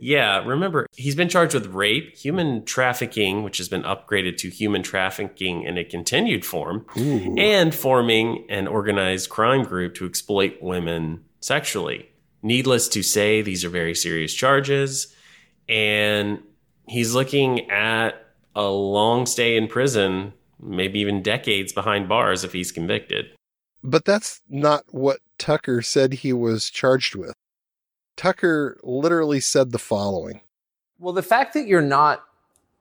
Yeah, remember, he's been charged with rape, human trafficking, which has been upgraded to human trafficking in a continued form, Ooh. and forming an organized crime group to exploit women sexually. Needless to say, these are very serious charges, and he's looking at a long stay in prison, maybe even decades behind bars if he's convicted. But that's not what Tucker said he was charged with. Tucker literally said the following Well, the fact that you're not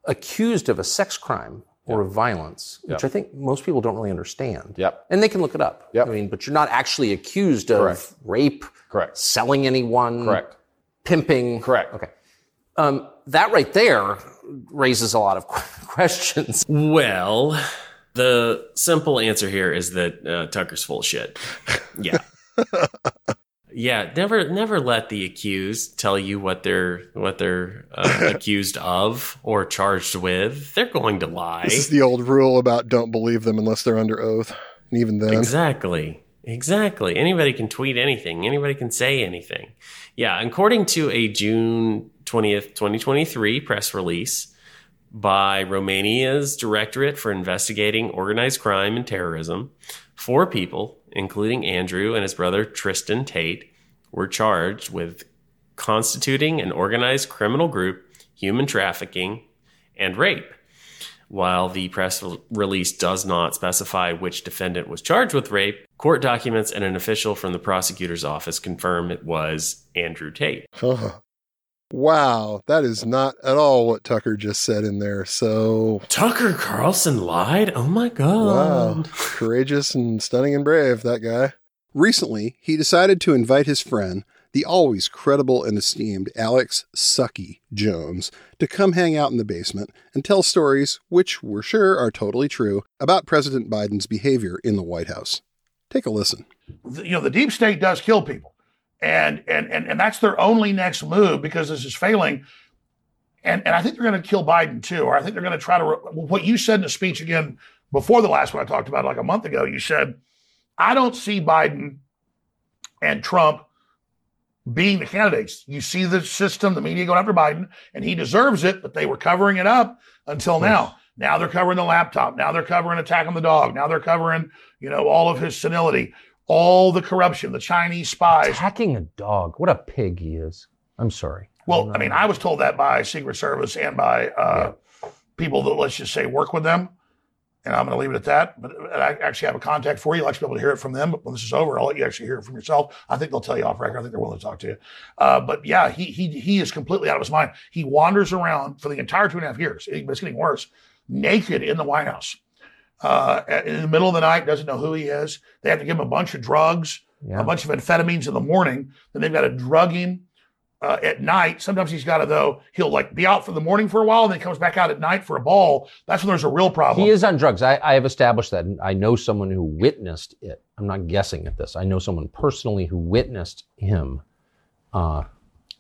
accused of a sex crime or of violence, which Yep. I think most people don't really understand. Yep. And they can look it up. Yep. I mean, but you're not actually accused of Correct. rape, Correct. selling anyone, Correct. pimping. Correct. Okay. Um, that right there raises a lot of questions. Well, the simple answer here is that uh, Tucker's full of shit. Yeah. yeah, never never let the accused tell you what they're what they're uh, accused of or charged with. They're going to lie. This is the old rule about don't believe them unless they're under oath. And even then. Exactly. Exactly. Anybody can tweet anything. Anybody can say anything. Yeah, according to a June 20th, 2023 press release by Romania's Directorate for Investigating Organized Crime and Terrorism, four people, including Andrew and his brother Tristan Tate, were charged with constituting an organized criminal group, human trafficking, and rape. While the press release does not specify which defendant was charged with rape, court documents and an official from the prosecutor's office confirm it was Andrew Tate. Wow, that is not at all what Tucker just said in there. So Tucker Carlson lied? Oh my god. Wow. Courageous and stunning and brave, that guy. Recently, he decided to invite his friend, the always credible and esteemed Alex Sucky Jones, to come hang out in the basement and tell stories, which we're sure are totally true, about President Biden's behavior in the White House. Take a listen. You know, the deep state does kill people. And and and, and that's their only next move because this is failing. And and I think they're going to kill Biden too, or I think they're going to try to. Re- what you said in the speech again before the last one I talked about like a month ago, you said, I don't see Biden and Trump being the candidates. You see the system, the media going after Biden, and he deserves it, but they were covering it up until now. Now they're covering the laptop. Now they're covering attacking the dog. Now they're covering, you know, all of his senility, all the corruption, the Chinese spies. Attacking a dog. What a pig he is. I'm sorry. Well, I mean, I was told that by Secret Service and by uh, people that, let's just say, work with them. And I'm going to leave it at that. But I actually have a contact for you. I'd like to be able to hear it from them. But when this is over, I'll let you actually hear it from yourself. I think they'll tell you off record. I think they're willing to talk to you. Uh, but yeah, he he he is completely out of his mind. He wanders around for the entire two and a half years. It's getting worse. Naked in the White House, uh, in the middle of the night, doesn't know who he is. They have to give him a bunch of drugs, Yeah. a bunch of amphetamines in the morning. Then they've got to drug him uh, at night. Sometimes he's got to though he'll like be out for the morning for a while, and then he comes back out at night for a ball. That's when there's a real problem. He is on drugs. I, I have established that. and I know someone who witnessed it. I'm not guessing at this. I know someone personally who witnessed him uh,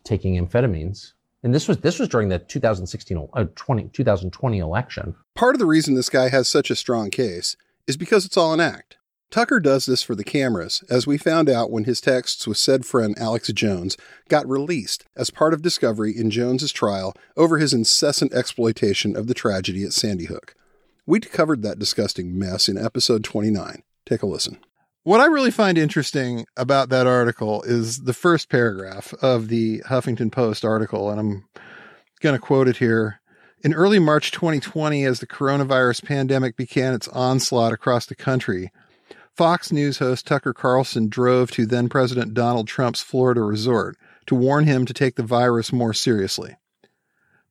taking amphetamines. And this was this was during the 2016 uh, 20, 2020 election. Part of the reason this guy has such a strong case is because it's all an act. Tucker does this for the cameras, as we found out when his texts with said friend Alex Jones got released as part of discovery in Jones's trial over his incessant exploitation of the tragedy at Sandy Hook. We covered that disgusting mess in episode 29. Take a listen. What I really find interesting about that article is the first paragraph of the Huffington Post article, and I'm going to quote it here. In early March 2020, as the coronavirus pandemic began its onslaught across the country, Fox News host Tucker Carlson drove to then President Donald Trump's Florida resort to warn him to take the virus more seriously.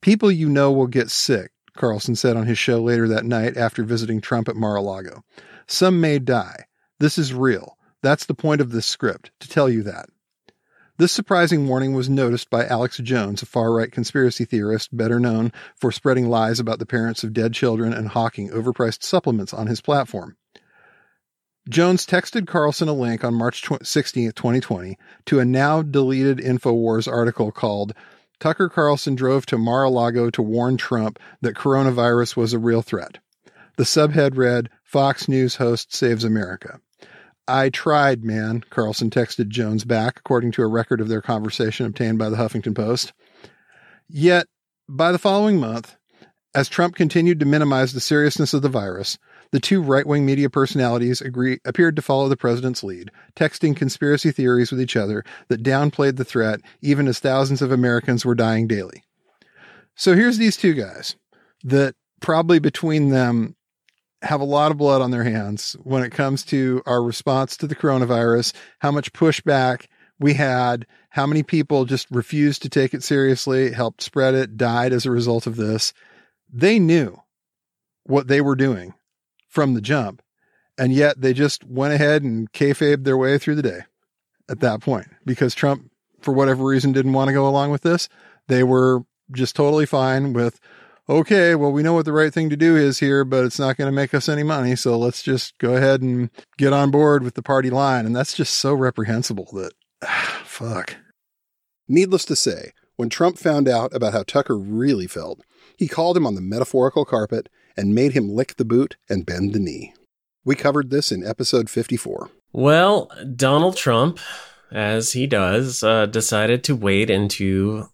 People you know will get sick, Carlson said on his show later that night after visiting Trump at Mar a Lago. Some may die. This is real. That's the point of this script, to tell you that. This surprising warning was noticed by Alex Jones, a far right conspiracy theorist better known for spreading lies about the parents of dead children and hawking overpriced supplements on his platform. Jones texted Carlson a link on March 16, 2020, to a now deleted InfoWars article called Tucker Carlson drove to Mar a Lago to warn Trump that coronavirus was a real threat. The subhead read Fox News host saves America. I tried, man, Carlson texted Jones back, according to a record of their conversation obtained by the Huffington Post. Yet, by the following month, as Trump continued to minimize the seriousness of the virus, the two right wing media personalities agree, appeared to follow the president's lead, texting conspiracy theories with each other that downplayed the threat, even as thousands of Americans were dying daily. So here's these two guys that probably between them have a lot of blood on their hands when it comes to our response to the coronavirus, how much pushback we had, how many people just refused to take it seriously, helped spread it, died as a result of this. They knew what they were doing from the jump, and yet they just went ahead and kayfabed their way through the day at that point because Trump, for whatever reason, didn't want to go along with this. They were just totally fine with, okay, well, we know what the right thing to do is here, but it's not going to make us any money. So let's just go ahead and get on board with the party line. And that's just so reprehensible that, fuck. Needless to say, when Trump found out about how Tucker really felt, he called him on the metaphorical carpet and made him lick the boot and bend the knee. We covered this in episode 54. Well, Donald Trump, as he does, uh, decided to wade into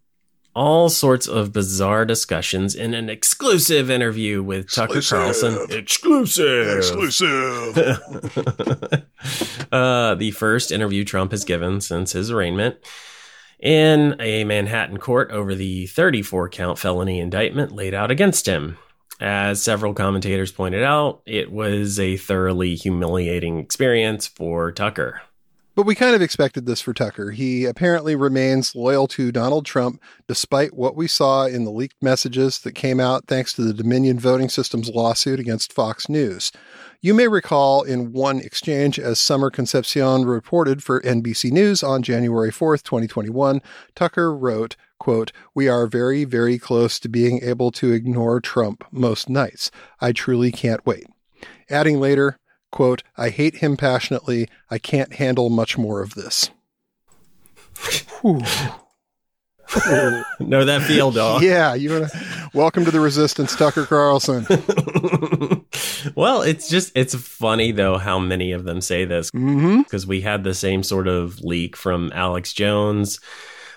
all sorts of bizarre discussions in an exclusive interview with Tucker Carlson. Exclusive. Exclusive. uh, the first interview Trump has given since his arraignment in a Manhattan court over the 34 count felony indictment laid out against him. As several commentators pointed out, it was a thoroughly humiliating experience for Tucker. But we kind of expected this for Tucker. He apparently remains loyal to Donald Trump despite what we saw in the leaked messages that came out thanks to the Dominion Voting Systems lawsuit against Fox News. You may recall in one exchange, as Summer Concepcion reported for NBC News on January 4th, 2021, Tucker wrote, quote, We are very, very close to being able to ignore Trump most nights. I truly can't wait. Adding later, quote, I hate him passionately. I can't handle much more of this. know that feel, dog. Yeah, you wanna, welcome to the resistance, Tucker Carlson. well, it's just it's funny though how many of them say this because mm-hmm. we had the same sort of leak from Alex Jones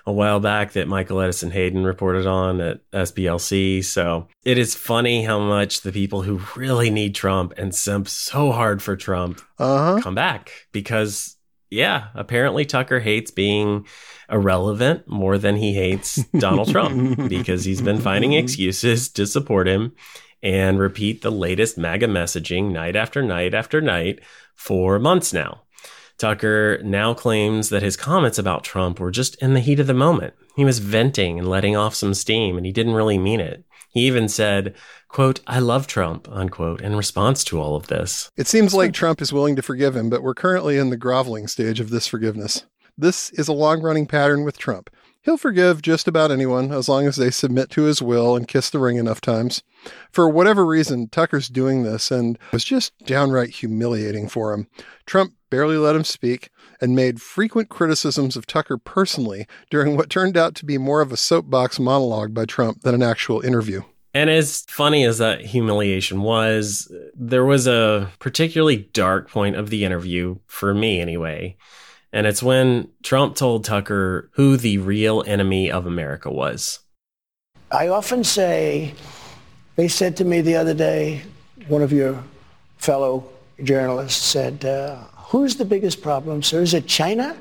a while back that Michael Edison Hayden reported on at SPLC. So it is funny how much the people who really need Trump and simp so hard for Trump uh-huh. come back because yeah, apparently Tucker hates being irrelevant more than he hates Donald Trump because he's been finding excuses to support him and repeat the latest MAGA messaging night after night after night for months now. Tucker now claims that his comments about Trump were just in the heat of the moment. He was venting and letting off some steam, and he didn't really mean it. He even said, quote, I love Trump, unquote, in response to all of this. It seems like Trump is willing to forgive him, but we're currently in the groveling stage of this forgiveness. This is a long running pattern with Trump. He'll forgive just about anyone as long as they submit to his will and kiss the ring enough times. For whatever reason, Tucker's doing this and it was just downright humiliating for him. Trump barely let him speak and made frequent criticisms of Tucker personally during what turned out to be more of a soapbox monologue by Trump than an actual interview. And as funny as that humiliation was, there was a particularly dark point of the interview, for me anyway. And it's when Trump told Tucker who the real enemy of America was. I often say, they said to me the other day, one of your fellow journalists said, uh, Who's the biggest problem, sir? Is it China?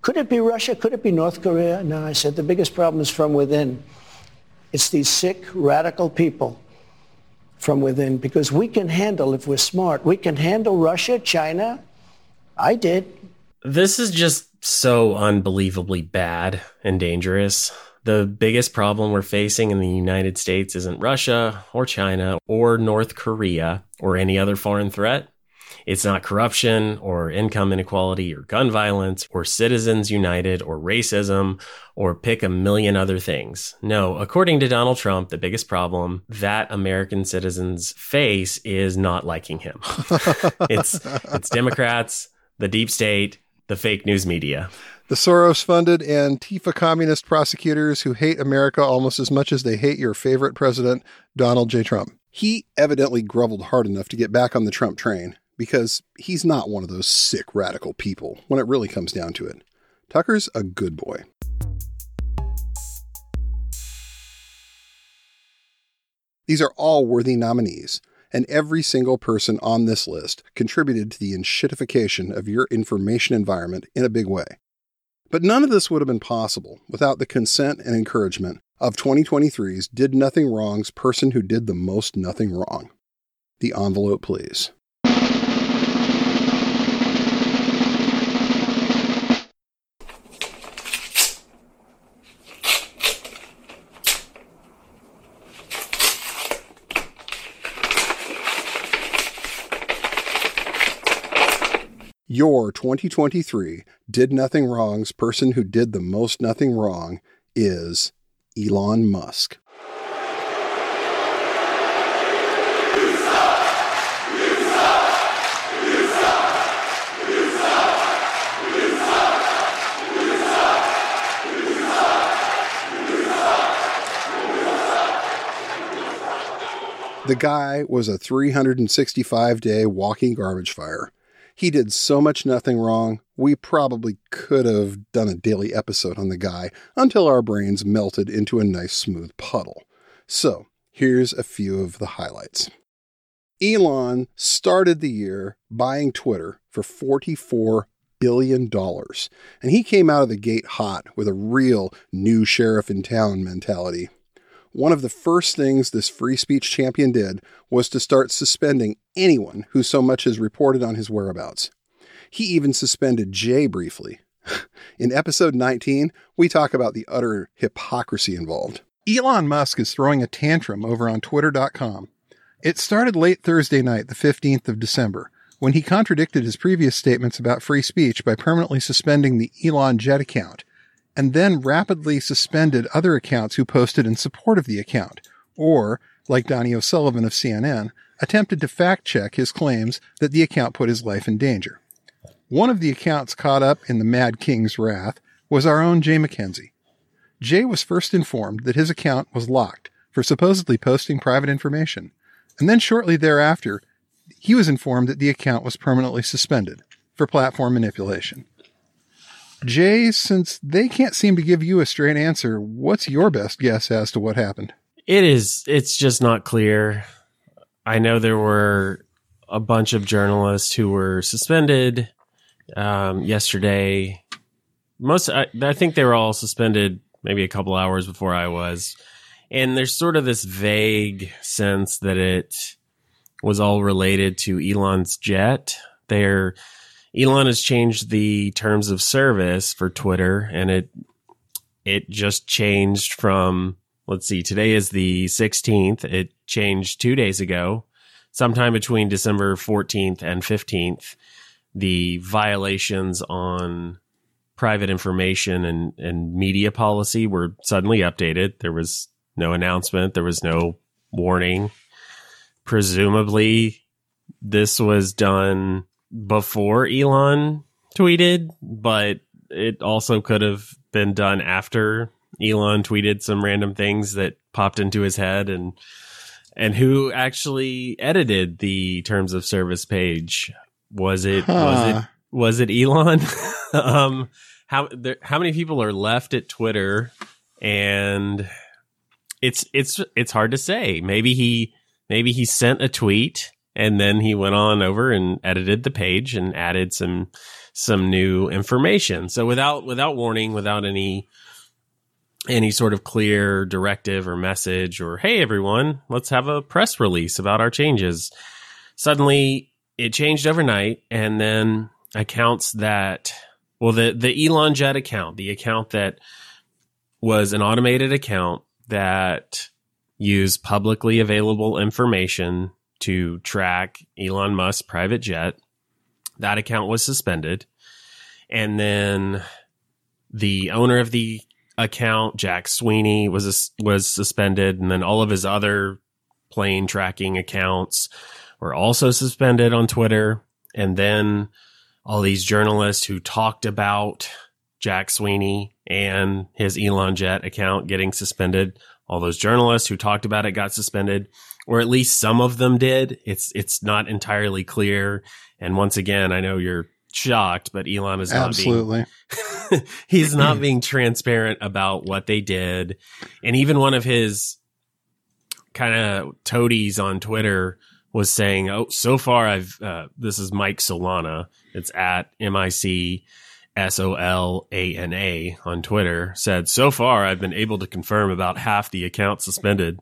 Could it be Russia? Could it be North Korea? No, I said, the biggest problem is from within. It's these sick, radical people from within because we can handle, if we're smart, we can handle Russia, China. I did. This is just so unbelievably bad and dangerous. The biggest problem we're facing in the United States isn't Russia or China or North Korea or any other foreign threat. It's not corruption or income inequality or gun violence or citizens united or racism or pick a million other things. No, according to Donald Trump, the biggest problem that American citizens face is not liking him. it's it's Democrats, the deep state, the fake news media. The Soros funded Antifa communist prosecutors who hate America almost as much as they hate your favorite president, Donald J. Trump. He evidently groveled hard enough to get back on the Trump train because he's not one of those sick radical people when it really comes down to it. Tucker's a good boy. These are all worthy nominees, and every single person on this list contributed to the enshittification of your information environment in a big way. But none of this would have been possible without the consent and encouragement of 2023's Did Nothing Wrong's person who did the most nothing wrong. The envelope, please. Your 2023 Did Nothing Wrong's person who did the most nothing wrong is Elon Musk. The guy was a 365 day walking garbage fire. He did so much nothing wrong, we probably could have done a daily episode on the guy until our brains melted into a nice smooth puddle. So, here's a few of the highlights. Elon started the year buying Twitter for $44 billion, and he came out of the gate hot with a real new sheriff in town mentality. One of the first things this free speech champion did was to start suspending anyone who so much as reported on his whereabouts. He even suspended Jay briefly. In episode 19, we talk about the utter hypocrisy involved. Elon Musk is throwing a tantrum over on Twitter.com. It started late Thursday night, the 15th of December, when he contradicted his previous statements about free speech by permanently suspending the Elon Jet account and then rapidly suspended other accounts who posted in support of the account, or, like Donie O'Sullivan of CNN, attempted to fact check his claims that the account put his life in danger. One of the accounts caught up in the Mad King's wrath was our own Jay McKenzie. Jay was first informed that his account was locked for supposedly posting private information, and then shortly thereafter, he was informed that the account was permanently suspended for platform manipulation. Jay, since they can't seem to give you a straight answer, what's your best guess as to what happened? It is. It's just not clear. I know there were a bunch of journalists who were suspended um, yesterday. Most, I, I think they were all suspended maybe a couple hours before I was. And there's sort of this vague sense that it was all related to Elon's jet. They're Elon has changed the terms of service for Twitter and it it just changed from let's see today is the 16th it changed 2 days ago sometime between December 14th and 15th the violations on private information and and media policy were suddenly updated. There was no announcement. There was no warning. Presumably this was done before Elon tweeted, but it also could have been done after Elon tweeted some random things that popped into his head and and who actually edited the terms of service page. Was it huh. was it was it Elon? Um how there, how many people are left at Twitter? And it's it's it's hard to say. Maybe he maybe he sent a tweet and then he went on over and edited the page and added some some new information. So without without warning, without any any sort of clear directive or message or hey everyone, let's have a press release about our changes. Suddenly it changed overnight and then accounts that well the the Elon Jet account, the account that was an automated account that used publicly available information to track Elon Musk's private jet. That account was suspended. And then the owner of the account, Jack Sweeney, was was suspended, and then all of his other plane tracking accounts were also suspended on Twitter. And then all these journalists who talked about Jack Sweeney and his Elon Jet account getting suspended, all those journalists who talked about it got suspended or at least some of them did. It's it's not entirely clear. And once again, I know you're shocked, but Elon is not absolutely being, he's not being transparent about what they did. And even one of his kind of toadies on Twitter was saying, "Oh, so far I've uh, this is Mike Solana. It's at M I C S O L A N A on Twitter. Said so far I've been able to confirm about half the accounts suspended."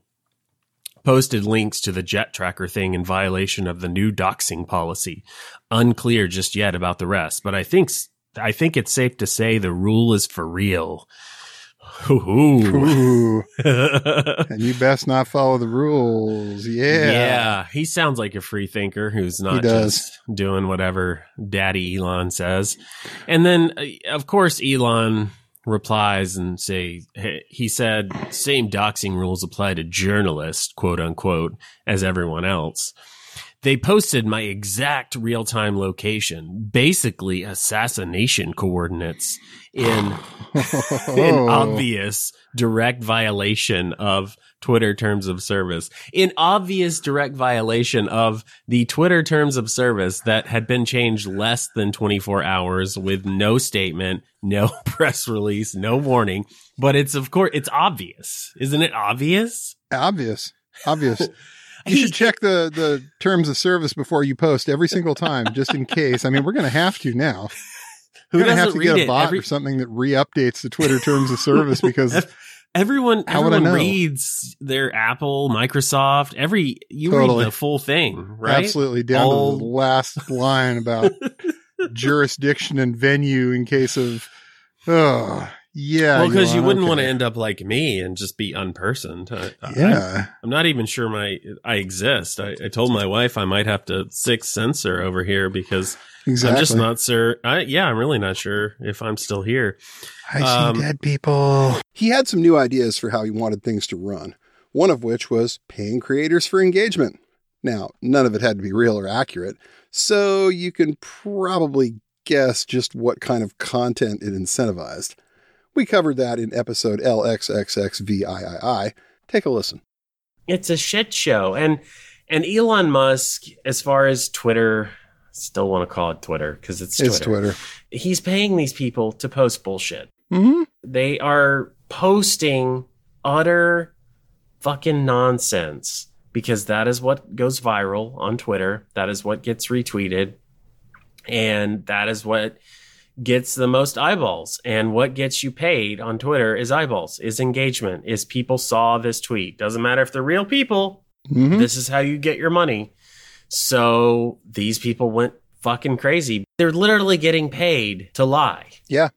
Posted links to the jet tracker thing in violation of the new doxing policy. Unclear just yet about the rest, but I think I think it's safe to say the rule is for real. Ooh. Ooh. and you best not follow the rules. Yeah. Yeah. He sounds like a free thinker who's not just doing whatever daddy Elon says. And then, uh, of course, Elon replies and say hey, he said same doxing rules apply to journalists, quote unquote, as everyone else. They posted my exact real time location, basically assassination coordinates in in oh. obvious direct violation of Twitter terms of service. In obvious direct violation of the Twitter terms of service that had been changed less than 24 hours with no statement, no press release, no warning. But it's of course, it's obvious. Isn't it obvious? Obvious. Obvious. You should check the, the terms of service before you post every single time, just in case. I mean, we're going to have to now. Who We're going to have to get a bot Every- or something that re-updates the Twitter terms of service because Everyone, How would I everyone reads their Apple, Microsoft, every, you Totally. read the full thing, right? absolutely down All- to the last line about jurisdiction and venue in case of, oh, yeah. well, because you Elon, wouldn't okay. want to end up like me and just be unpersoned. I, I- Yeah. I'm not even sure my I exist. I, I told my wife I might have to six censor over here because I'm just not sure. I, yeah, I'm really not sure if I'm still here. I see Um, dead people. He had some new ideas for how he wanted things to run, one of which was paying creators for engagement. Now, none of it had to be real or accurate, so you can probably guess just what kind of content it incentivized. We covered that in episode LXXXVIII. Take a listen. It's a shit show, and and Elon Musk, as far as Twitter, still want to call it Twitter because it's Twitter. It's Twitter. He's paying these people to post bullshit. Mm-hmm. They are posting utter fucking nonsense because that is what goes viral on Twitter. That is what gets retweeted. And that is what gets the most eyeballs. And what gets you paid on Twitter is eyeballs, is engagement, is people saw this tweet. Doesn't matter if they're real people. Mhm. This is how you get your money. So these people went fucking crazy. They're literally getting paid to lie. Yeah.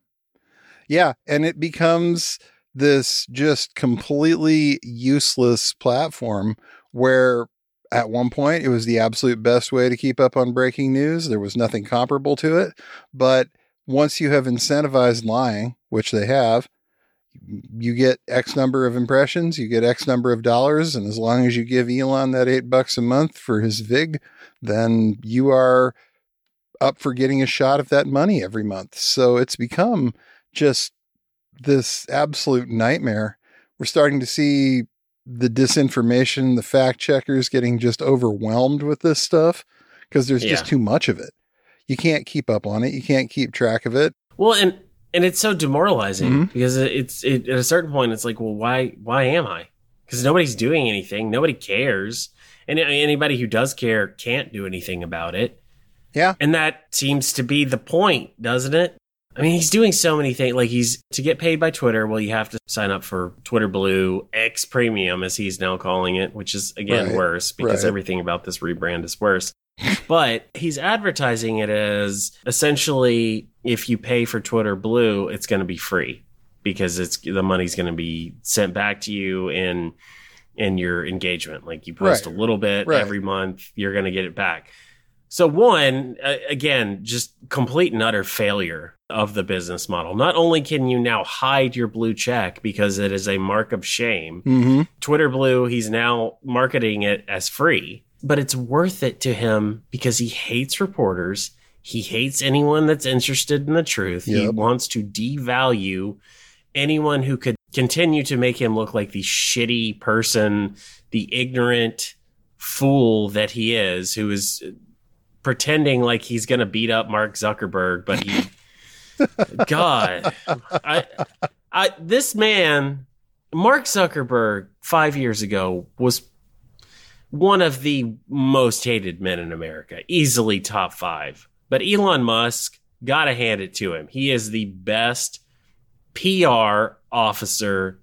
Yeah. And it becomes this just completely useless platform where at one point it was the absolute best way to keep up on breaking news. There was nothing comparable to it. But once you have incentivized lying, which they have, you get X number of impressions, you get X number of dollars. And as long as you give Elon that eight bucks a month for his VIG, then you are up for getting a shot of that money every month. So it's become just this absolute nightmare. We're starting to see the disinformation, the fact checkers getting just overwhelmed with this stuff because there's just too much of it. You can't keep up on it. You can't keep track of it. Well, and and it's so demoralizing Mhm. because it's it, at a certain point it's like, well, why why am I? Because nobody's doing anything. Nobody cares, and anybody who does care can't do anything about it. Yeah, and that seems to be the point, doesn't it? I mean, he's doing so many things. Like he's to get paid by Twitter. Well, you have to sign up for Twitter Blue X Premium, as he's now calling it, which is again Right, worse because right. everything about this rebrand is worse. but he's advertising it as essentially if you pay for Twitter Blue, it's going to be free because it's the money's going to be sent back to you in in your engagement. Like you post Right, a little bit right. every month, you're going to get it back. So one, again, just complete and utter failure of the business model. Not only can you now hide your blue check because it is a mark of shame, Mm-hmm. Twitter Blue, he's now marketing it as free, but it's worth it to him because he hates reporters. He hates anyone that's interested in the truth. He wants to devalue anyone who could continue to make him look like the shitty person, the ignorant fool that he is, who is pretending like he's going to beat up Mark Zuckerberg, but he, God, I, I, this man, Mark Zuckerberg, five years ago was one of the most hated men in America, easily top five. But Elon Musk, gotta hand it to him. He is the best PR officer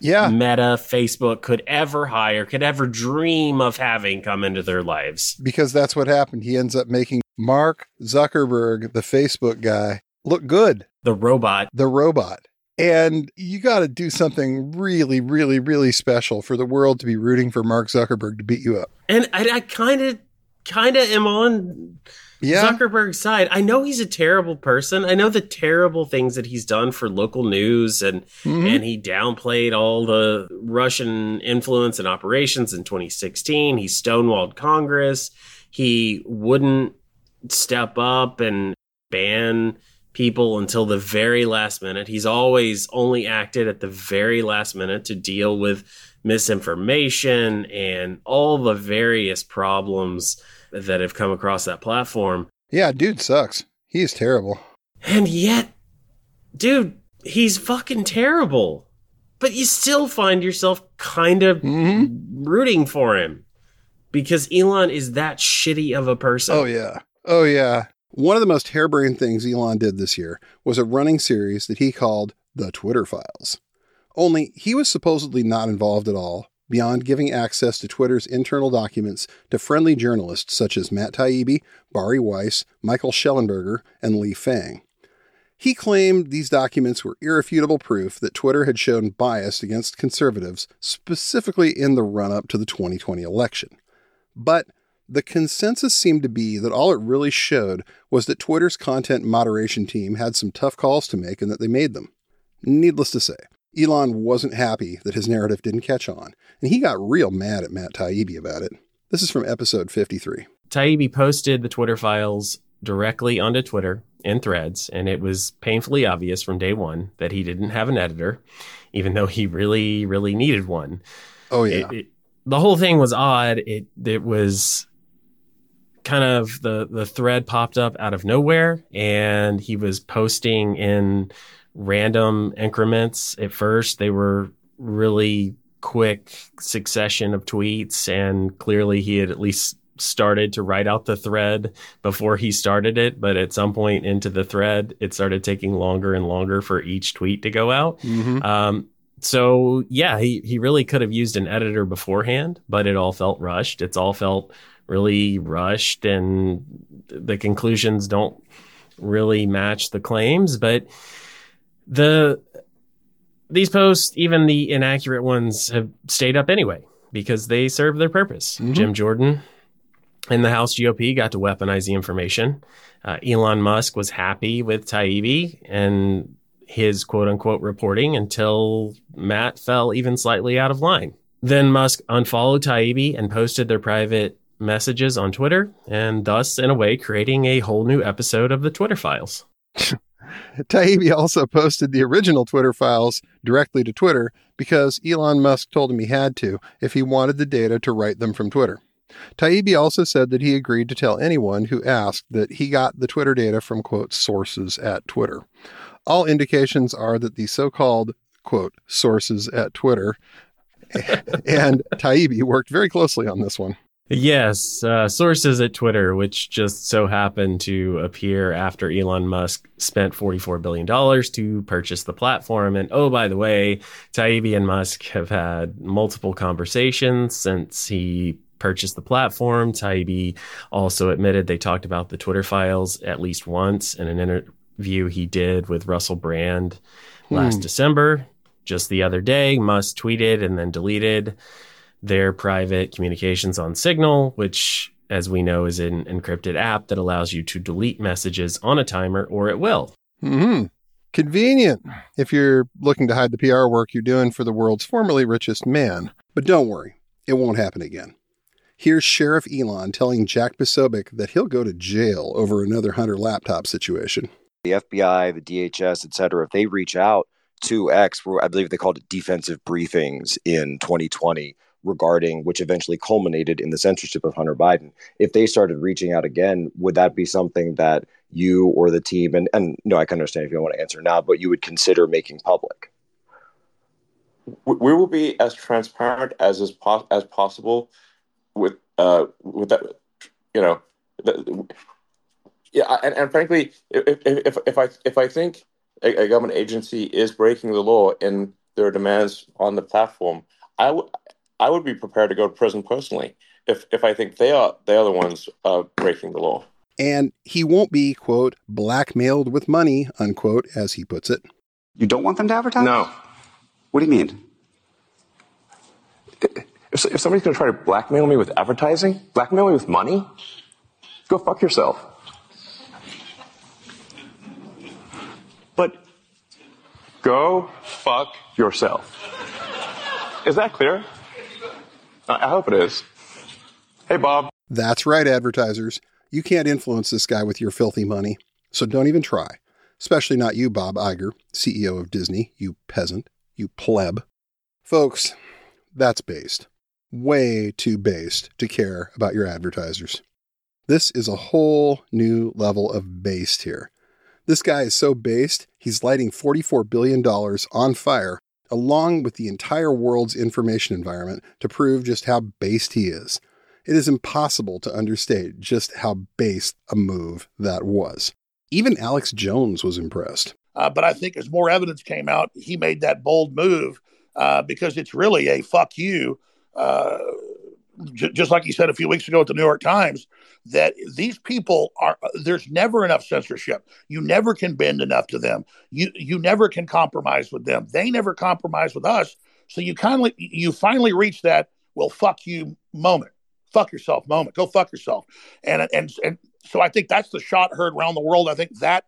Yeah. Meta, Facebook could ever hire, could ever dream of having come into their lives. Because that's what happened. He ends up making Mark Zuckerberg, the Facebook guy, look good. The robot. The robot. And you got to do something really, really, really special for the world to be rooting for Mark Zuckerberg to beat you up. And I, I kind of, kind of am on Yeah. Zuckerberg's side. I know he's a terrible person. I know the terrible things that he's done for local news and Mhm. and he downplayed all the Russian influence and operations in 2016. He stonewalled Congress. He wouldn't step up and ban people until the very last minute. He's always only acted at the very last minute to deal with misinformation and all the various problems that have come across that platform. Yeah, dude sucks. He's terrible. And yet, dude, he's fucking terrible. But you still find yourself kind of mm-hmm. rooting for him because Elon is that shitty of a person. Oh yeah. Oh yeah. One of the most harebrained things Elon did this year was a running series that he called The Twitter Files. Only he was supposedly not involved at all, beyond giving access to Twitter's internal documents to friendly journalists such as Matt Taibbi, Bari Weiss, Michael Shellenberger, and Lee Fang. He claimed these documents were irrefutable proof that Twitter had shown bias against conservatives, specifically in the run up to the 2020 election. But the consensus seemed to be that all it really showed was that Twitter's content moderation team had some tough calls to make and that they made them. Needless to say, Elon wasn't happy that his narrative didn't catch on, and he got real mad at Matt Taibbi about it. This is from episode 53. Taibbi posted the Twitter files directly onto Twitter in threads, and it was painfully obvious from day one that he didn't have an editor, even though he really, really needed one. Oh, yeah. It- it- the whole thing was odd. It it was kind of the the thread popped up out of nowhere, and he was posting in random increments. At first, they were really quick succession of tweets, and clearly he had at least started to write out the thread before he started it. But at some point into the thread, it started taking longer and longer for each tweet to go out. Um, so yeah, he, he really could have used an editor beforehand, but it all felt rushed. It's all felt really rushed and the conclusions don't really match the claims, but the these posts, even the inaccurate ones, have stayed up anyway because they serve their purpose. Jim Jordan and the House GOP got to weaponize the information. Uh, Elon Musk was happy with Taibbi and his quote unquote reporting until Matt fell even slightly out of line. Then Musk unfollowed Taibbi and posted their private messages on Twitter, and thus, in a way, creating a whole new episode of the Twitter files. Taibbi also posted the original Twitter files directly to Twitter because Elon Musk told him he had to if he wanted the data to write them from Twitter. Taibbi also said that he agreed to tell anyone who asked that he got the Twitter data from, quote, sources at Twitter. All indications are that the so called, quote, sources at Twitter and Taibbi worked very closely on this one. Yes, uh, sources at Twitter, which just so happened to appear after Elon Musk spent $44 billion to purchase the platform. And oh, by the way, Taibbi and Musk have had multiple conversations since he purchased the platform. Taibbi also admitted they talked about the Twitter files at least once in an interview he did with Russell Brand last Hmm. December. Just the other day, Musk tweeted and then deleted their private communications on Signal, which, as we know, is an encrypted app that allows you to delete messages on a timer or at will. hmm Convenient if you're looking to hide the PR work you're doing for the world's formerly richest man. But don't worry, it won't happen again. Here's Sheriff Elon telling Jack Posobiec that he'll go to jail over another Hunter laptop situation. The FBI, the DHS, et cetera, if they reach out to X, I believe they called it defensive briefings in 2020 regarding which eventually culminated in the censorship of Hunter Biden. If they started reaching out again, would that be something that you or the team, and, and no, I can understand if you don't want to answer now, but you would consider making public? we will be as transparent as is as possible with uh with that you know the, yeah and, and frankly if, if if if I if I think a, a government agency is breaking the law in their demands on the platform I would I would be prepared to go to prison personally if if I think they are they are the ones uh, breaking the law. And he won't be quote blackmailed with money unquote as he puts it. You don't want them to advertise? No. What do you mean? If, if somebody's going to try to blackmail me with advertising, blackmail me with money, go fuck yourself. But go fuck yourself. Is that clear? I hope it is. Hey, Bob. That's right, advertisers. You can't influence this guy with your filthy money, so don't even try. Especially not you, Bob Iger, CEO of Disney, you peasant, you pleb. Folks, that's based. Way too based to care about your advertisers. This is a whole new level of based here. This guy is so based, he's lighting $44 billion on fire, along with the entire world's information environment, to prove just how based he is. It is impossible to understate just how based a move that was. Even Alex Jones was impressed. Uh, but I think as more evidence came out, he made that bold move uh, because it's really a fuck you. Uh, j- just like he said a few weeks ago at the New York Times, that these people are there's never enough censorship. You never can bend enough to them. You you never can compromise with them. They never compromise with us. So you kind of you finally reach that well fuck you moment. Fuck yourself moment. Go fuck yourself. And and and so I think that's the shot heard around the world. I think that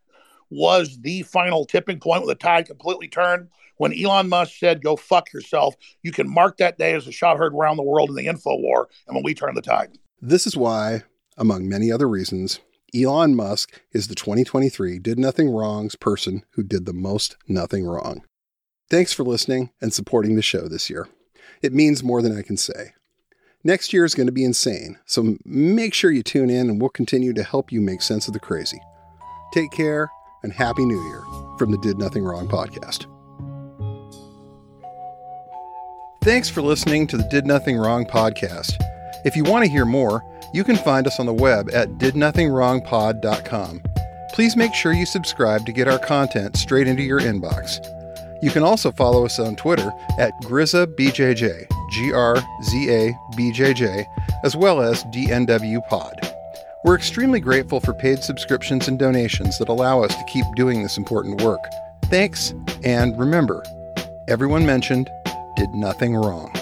was the final tipping point when the tide completely turned. When Elon Musk said, go fuck yourself, you can mark that day as a shot heard around the world in the info war. And when we turn the tide. This is why, among many other reasons, Elon Musk is the 2023 did nothing wrongs person who did the most nothing wrong. Thanks for listening and supporting the show this year. It means more than I can say. Next year is going to be insane, so make sure you tune in and we'll continue to help you make sense of the crazy. Take care and Happy New Year from the Did Nothing Wrong podcast. Thanks for listening to the Did Nothing Wrong podcast. If you want to hear more, you can find us on the web at didnothingwrongpod.com. Please make sure you subscribe to get our content straight into your inbox. You can also follow us on Twitter at GrizaBJJ, G R Z A B J J, as well as DNW Pod. We're extremely grateful for paid subscriptions and donations that allow us to keep doing this important work. Thanks, and remember, everyone mentioned did nothing wrong.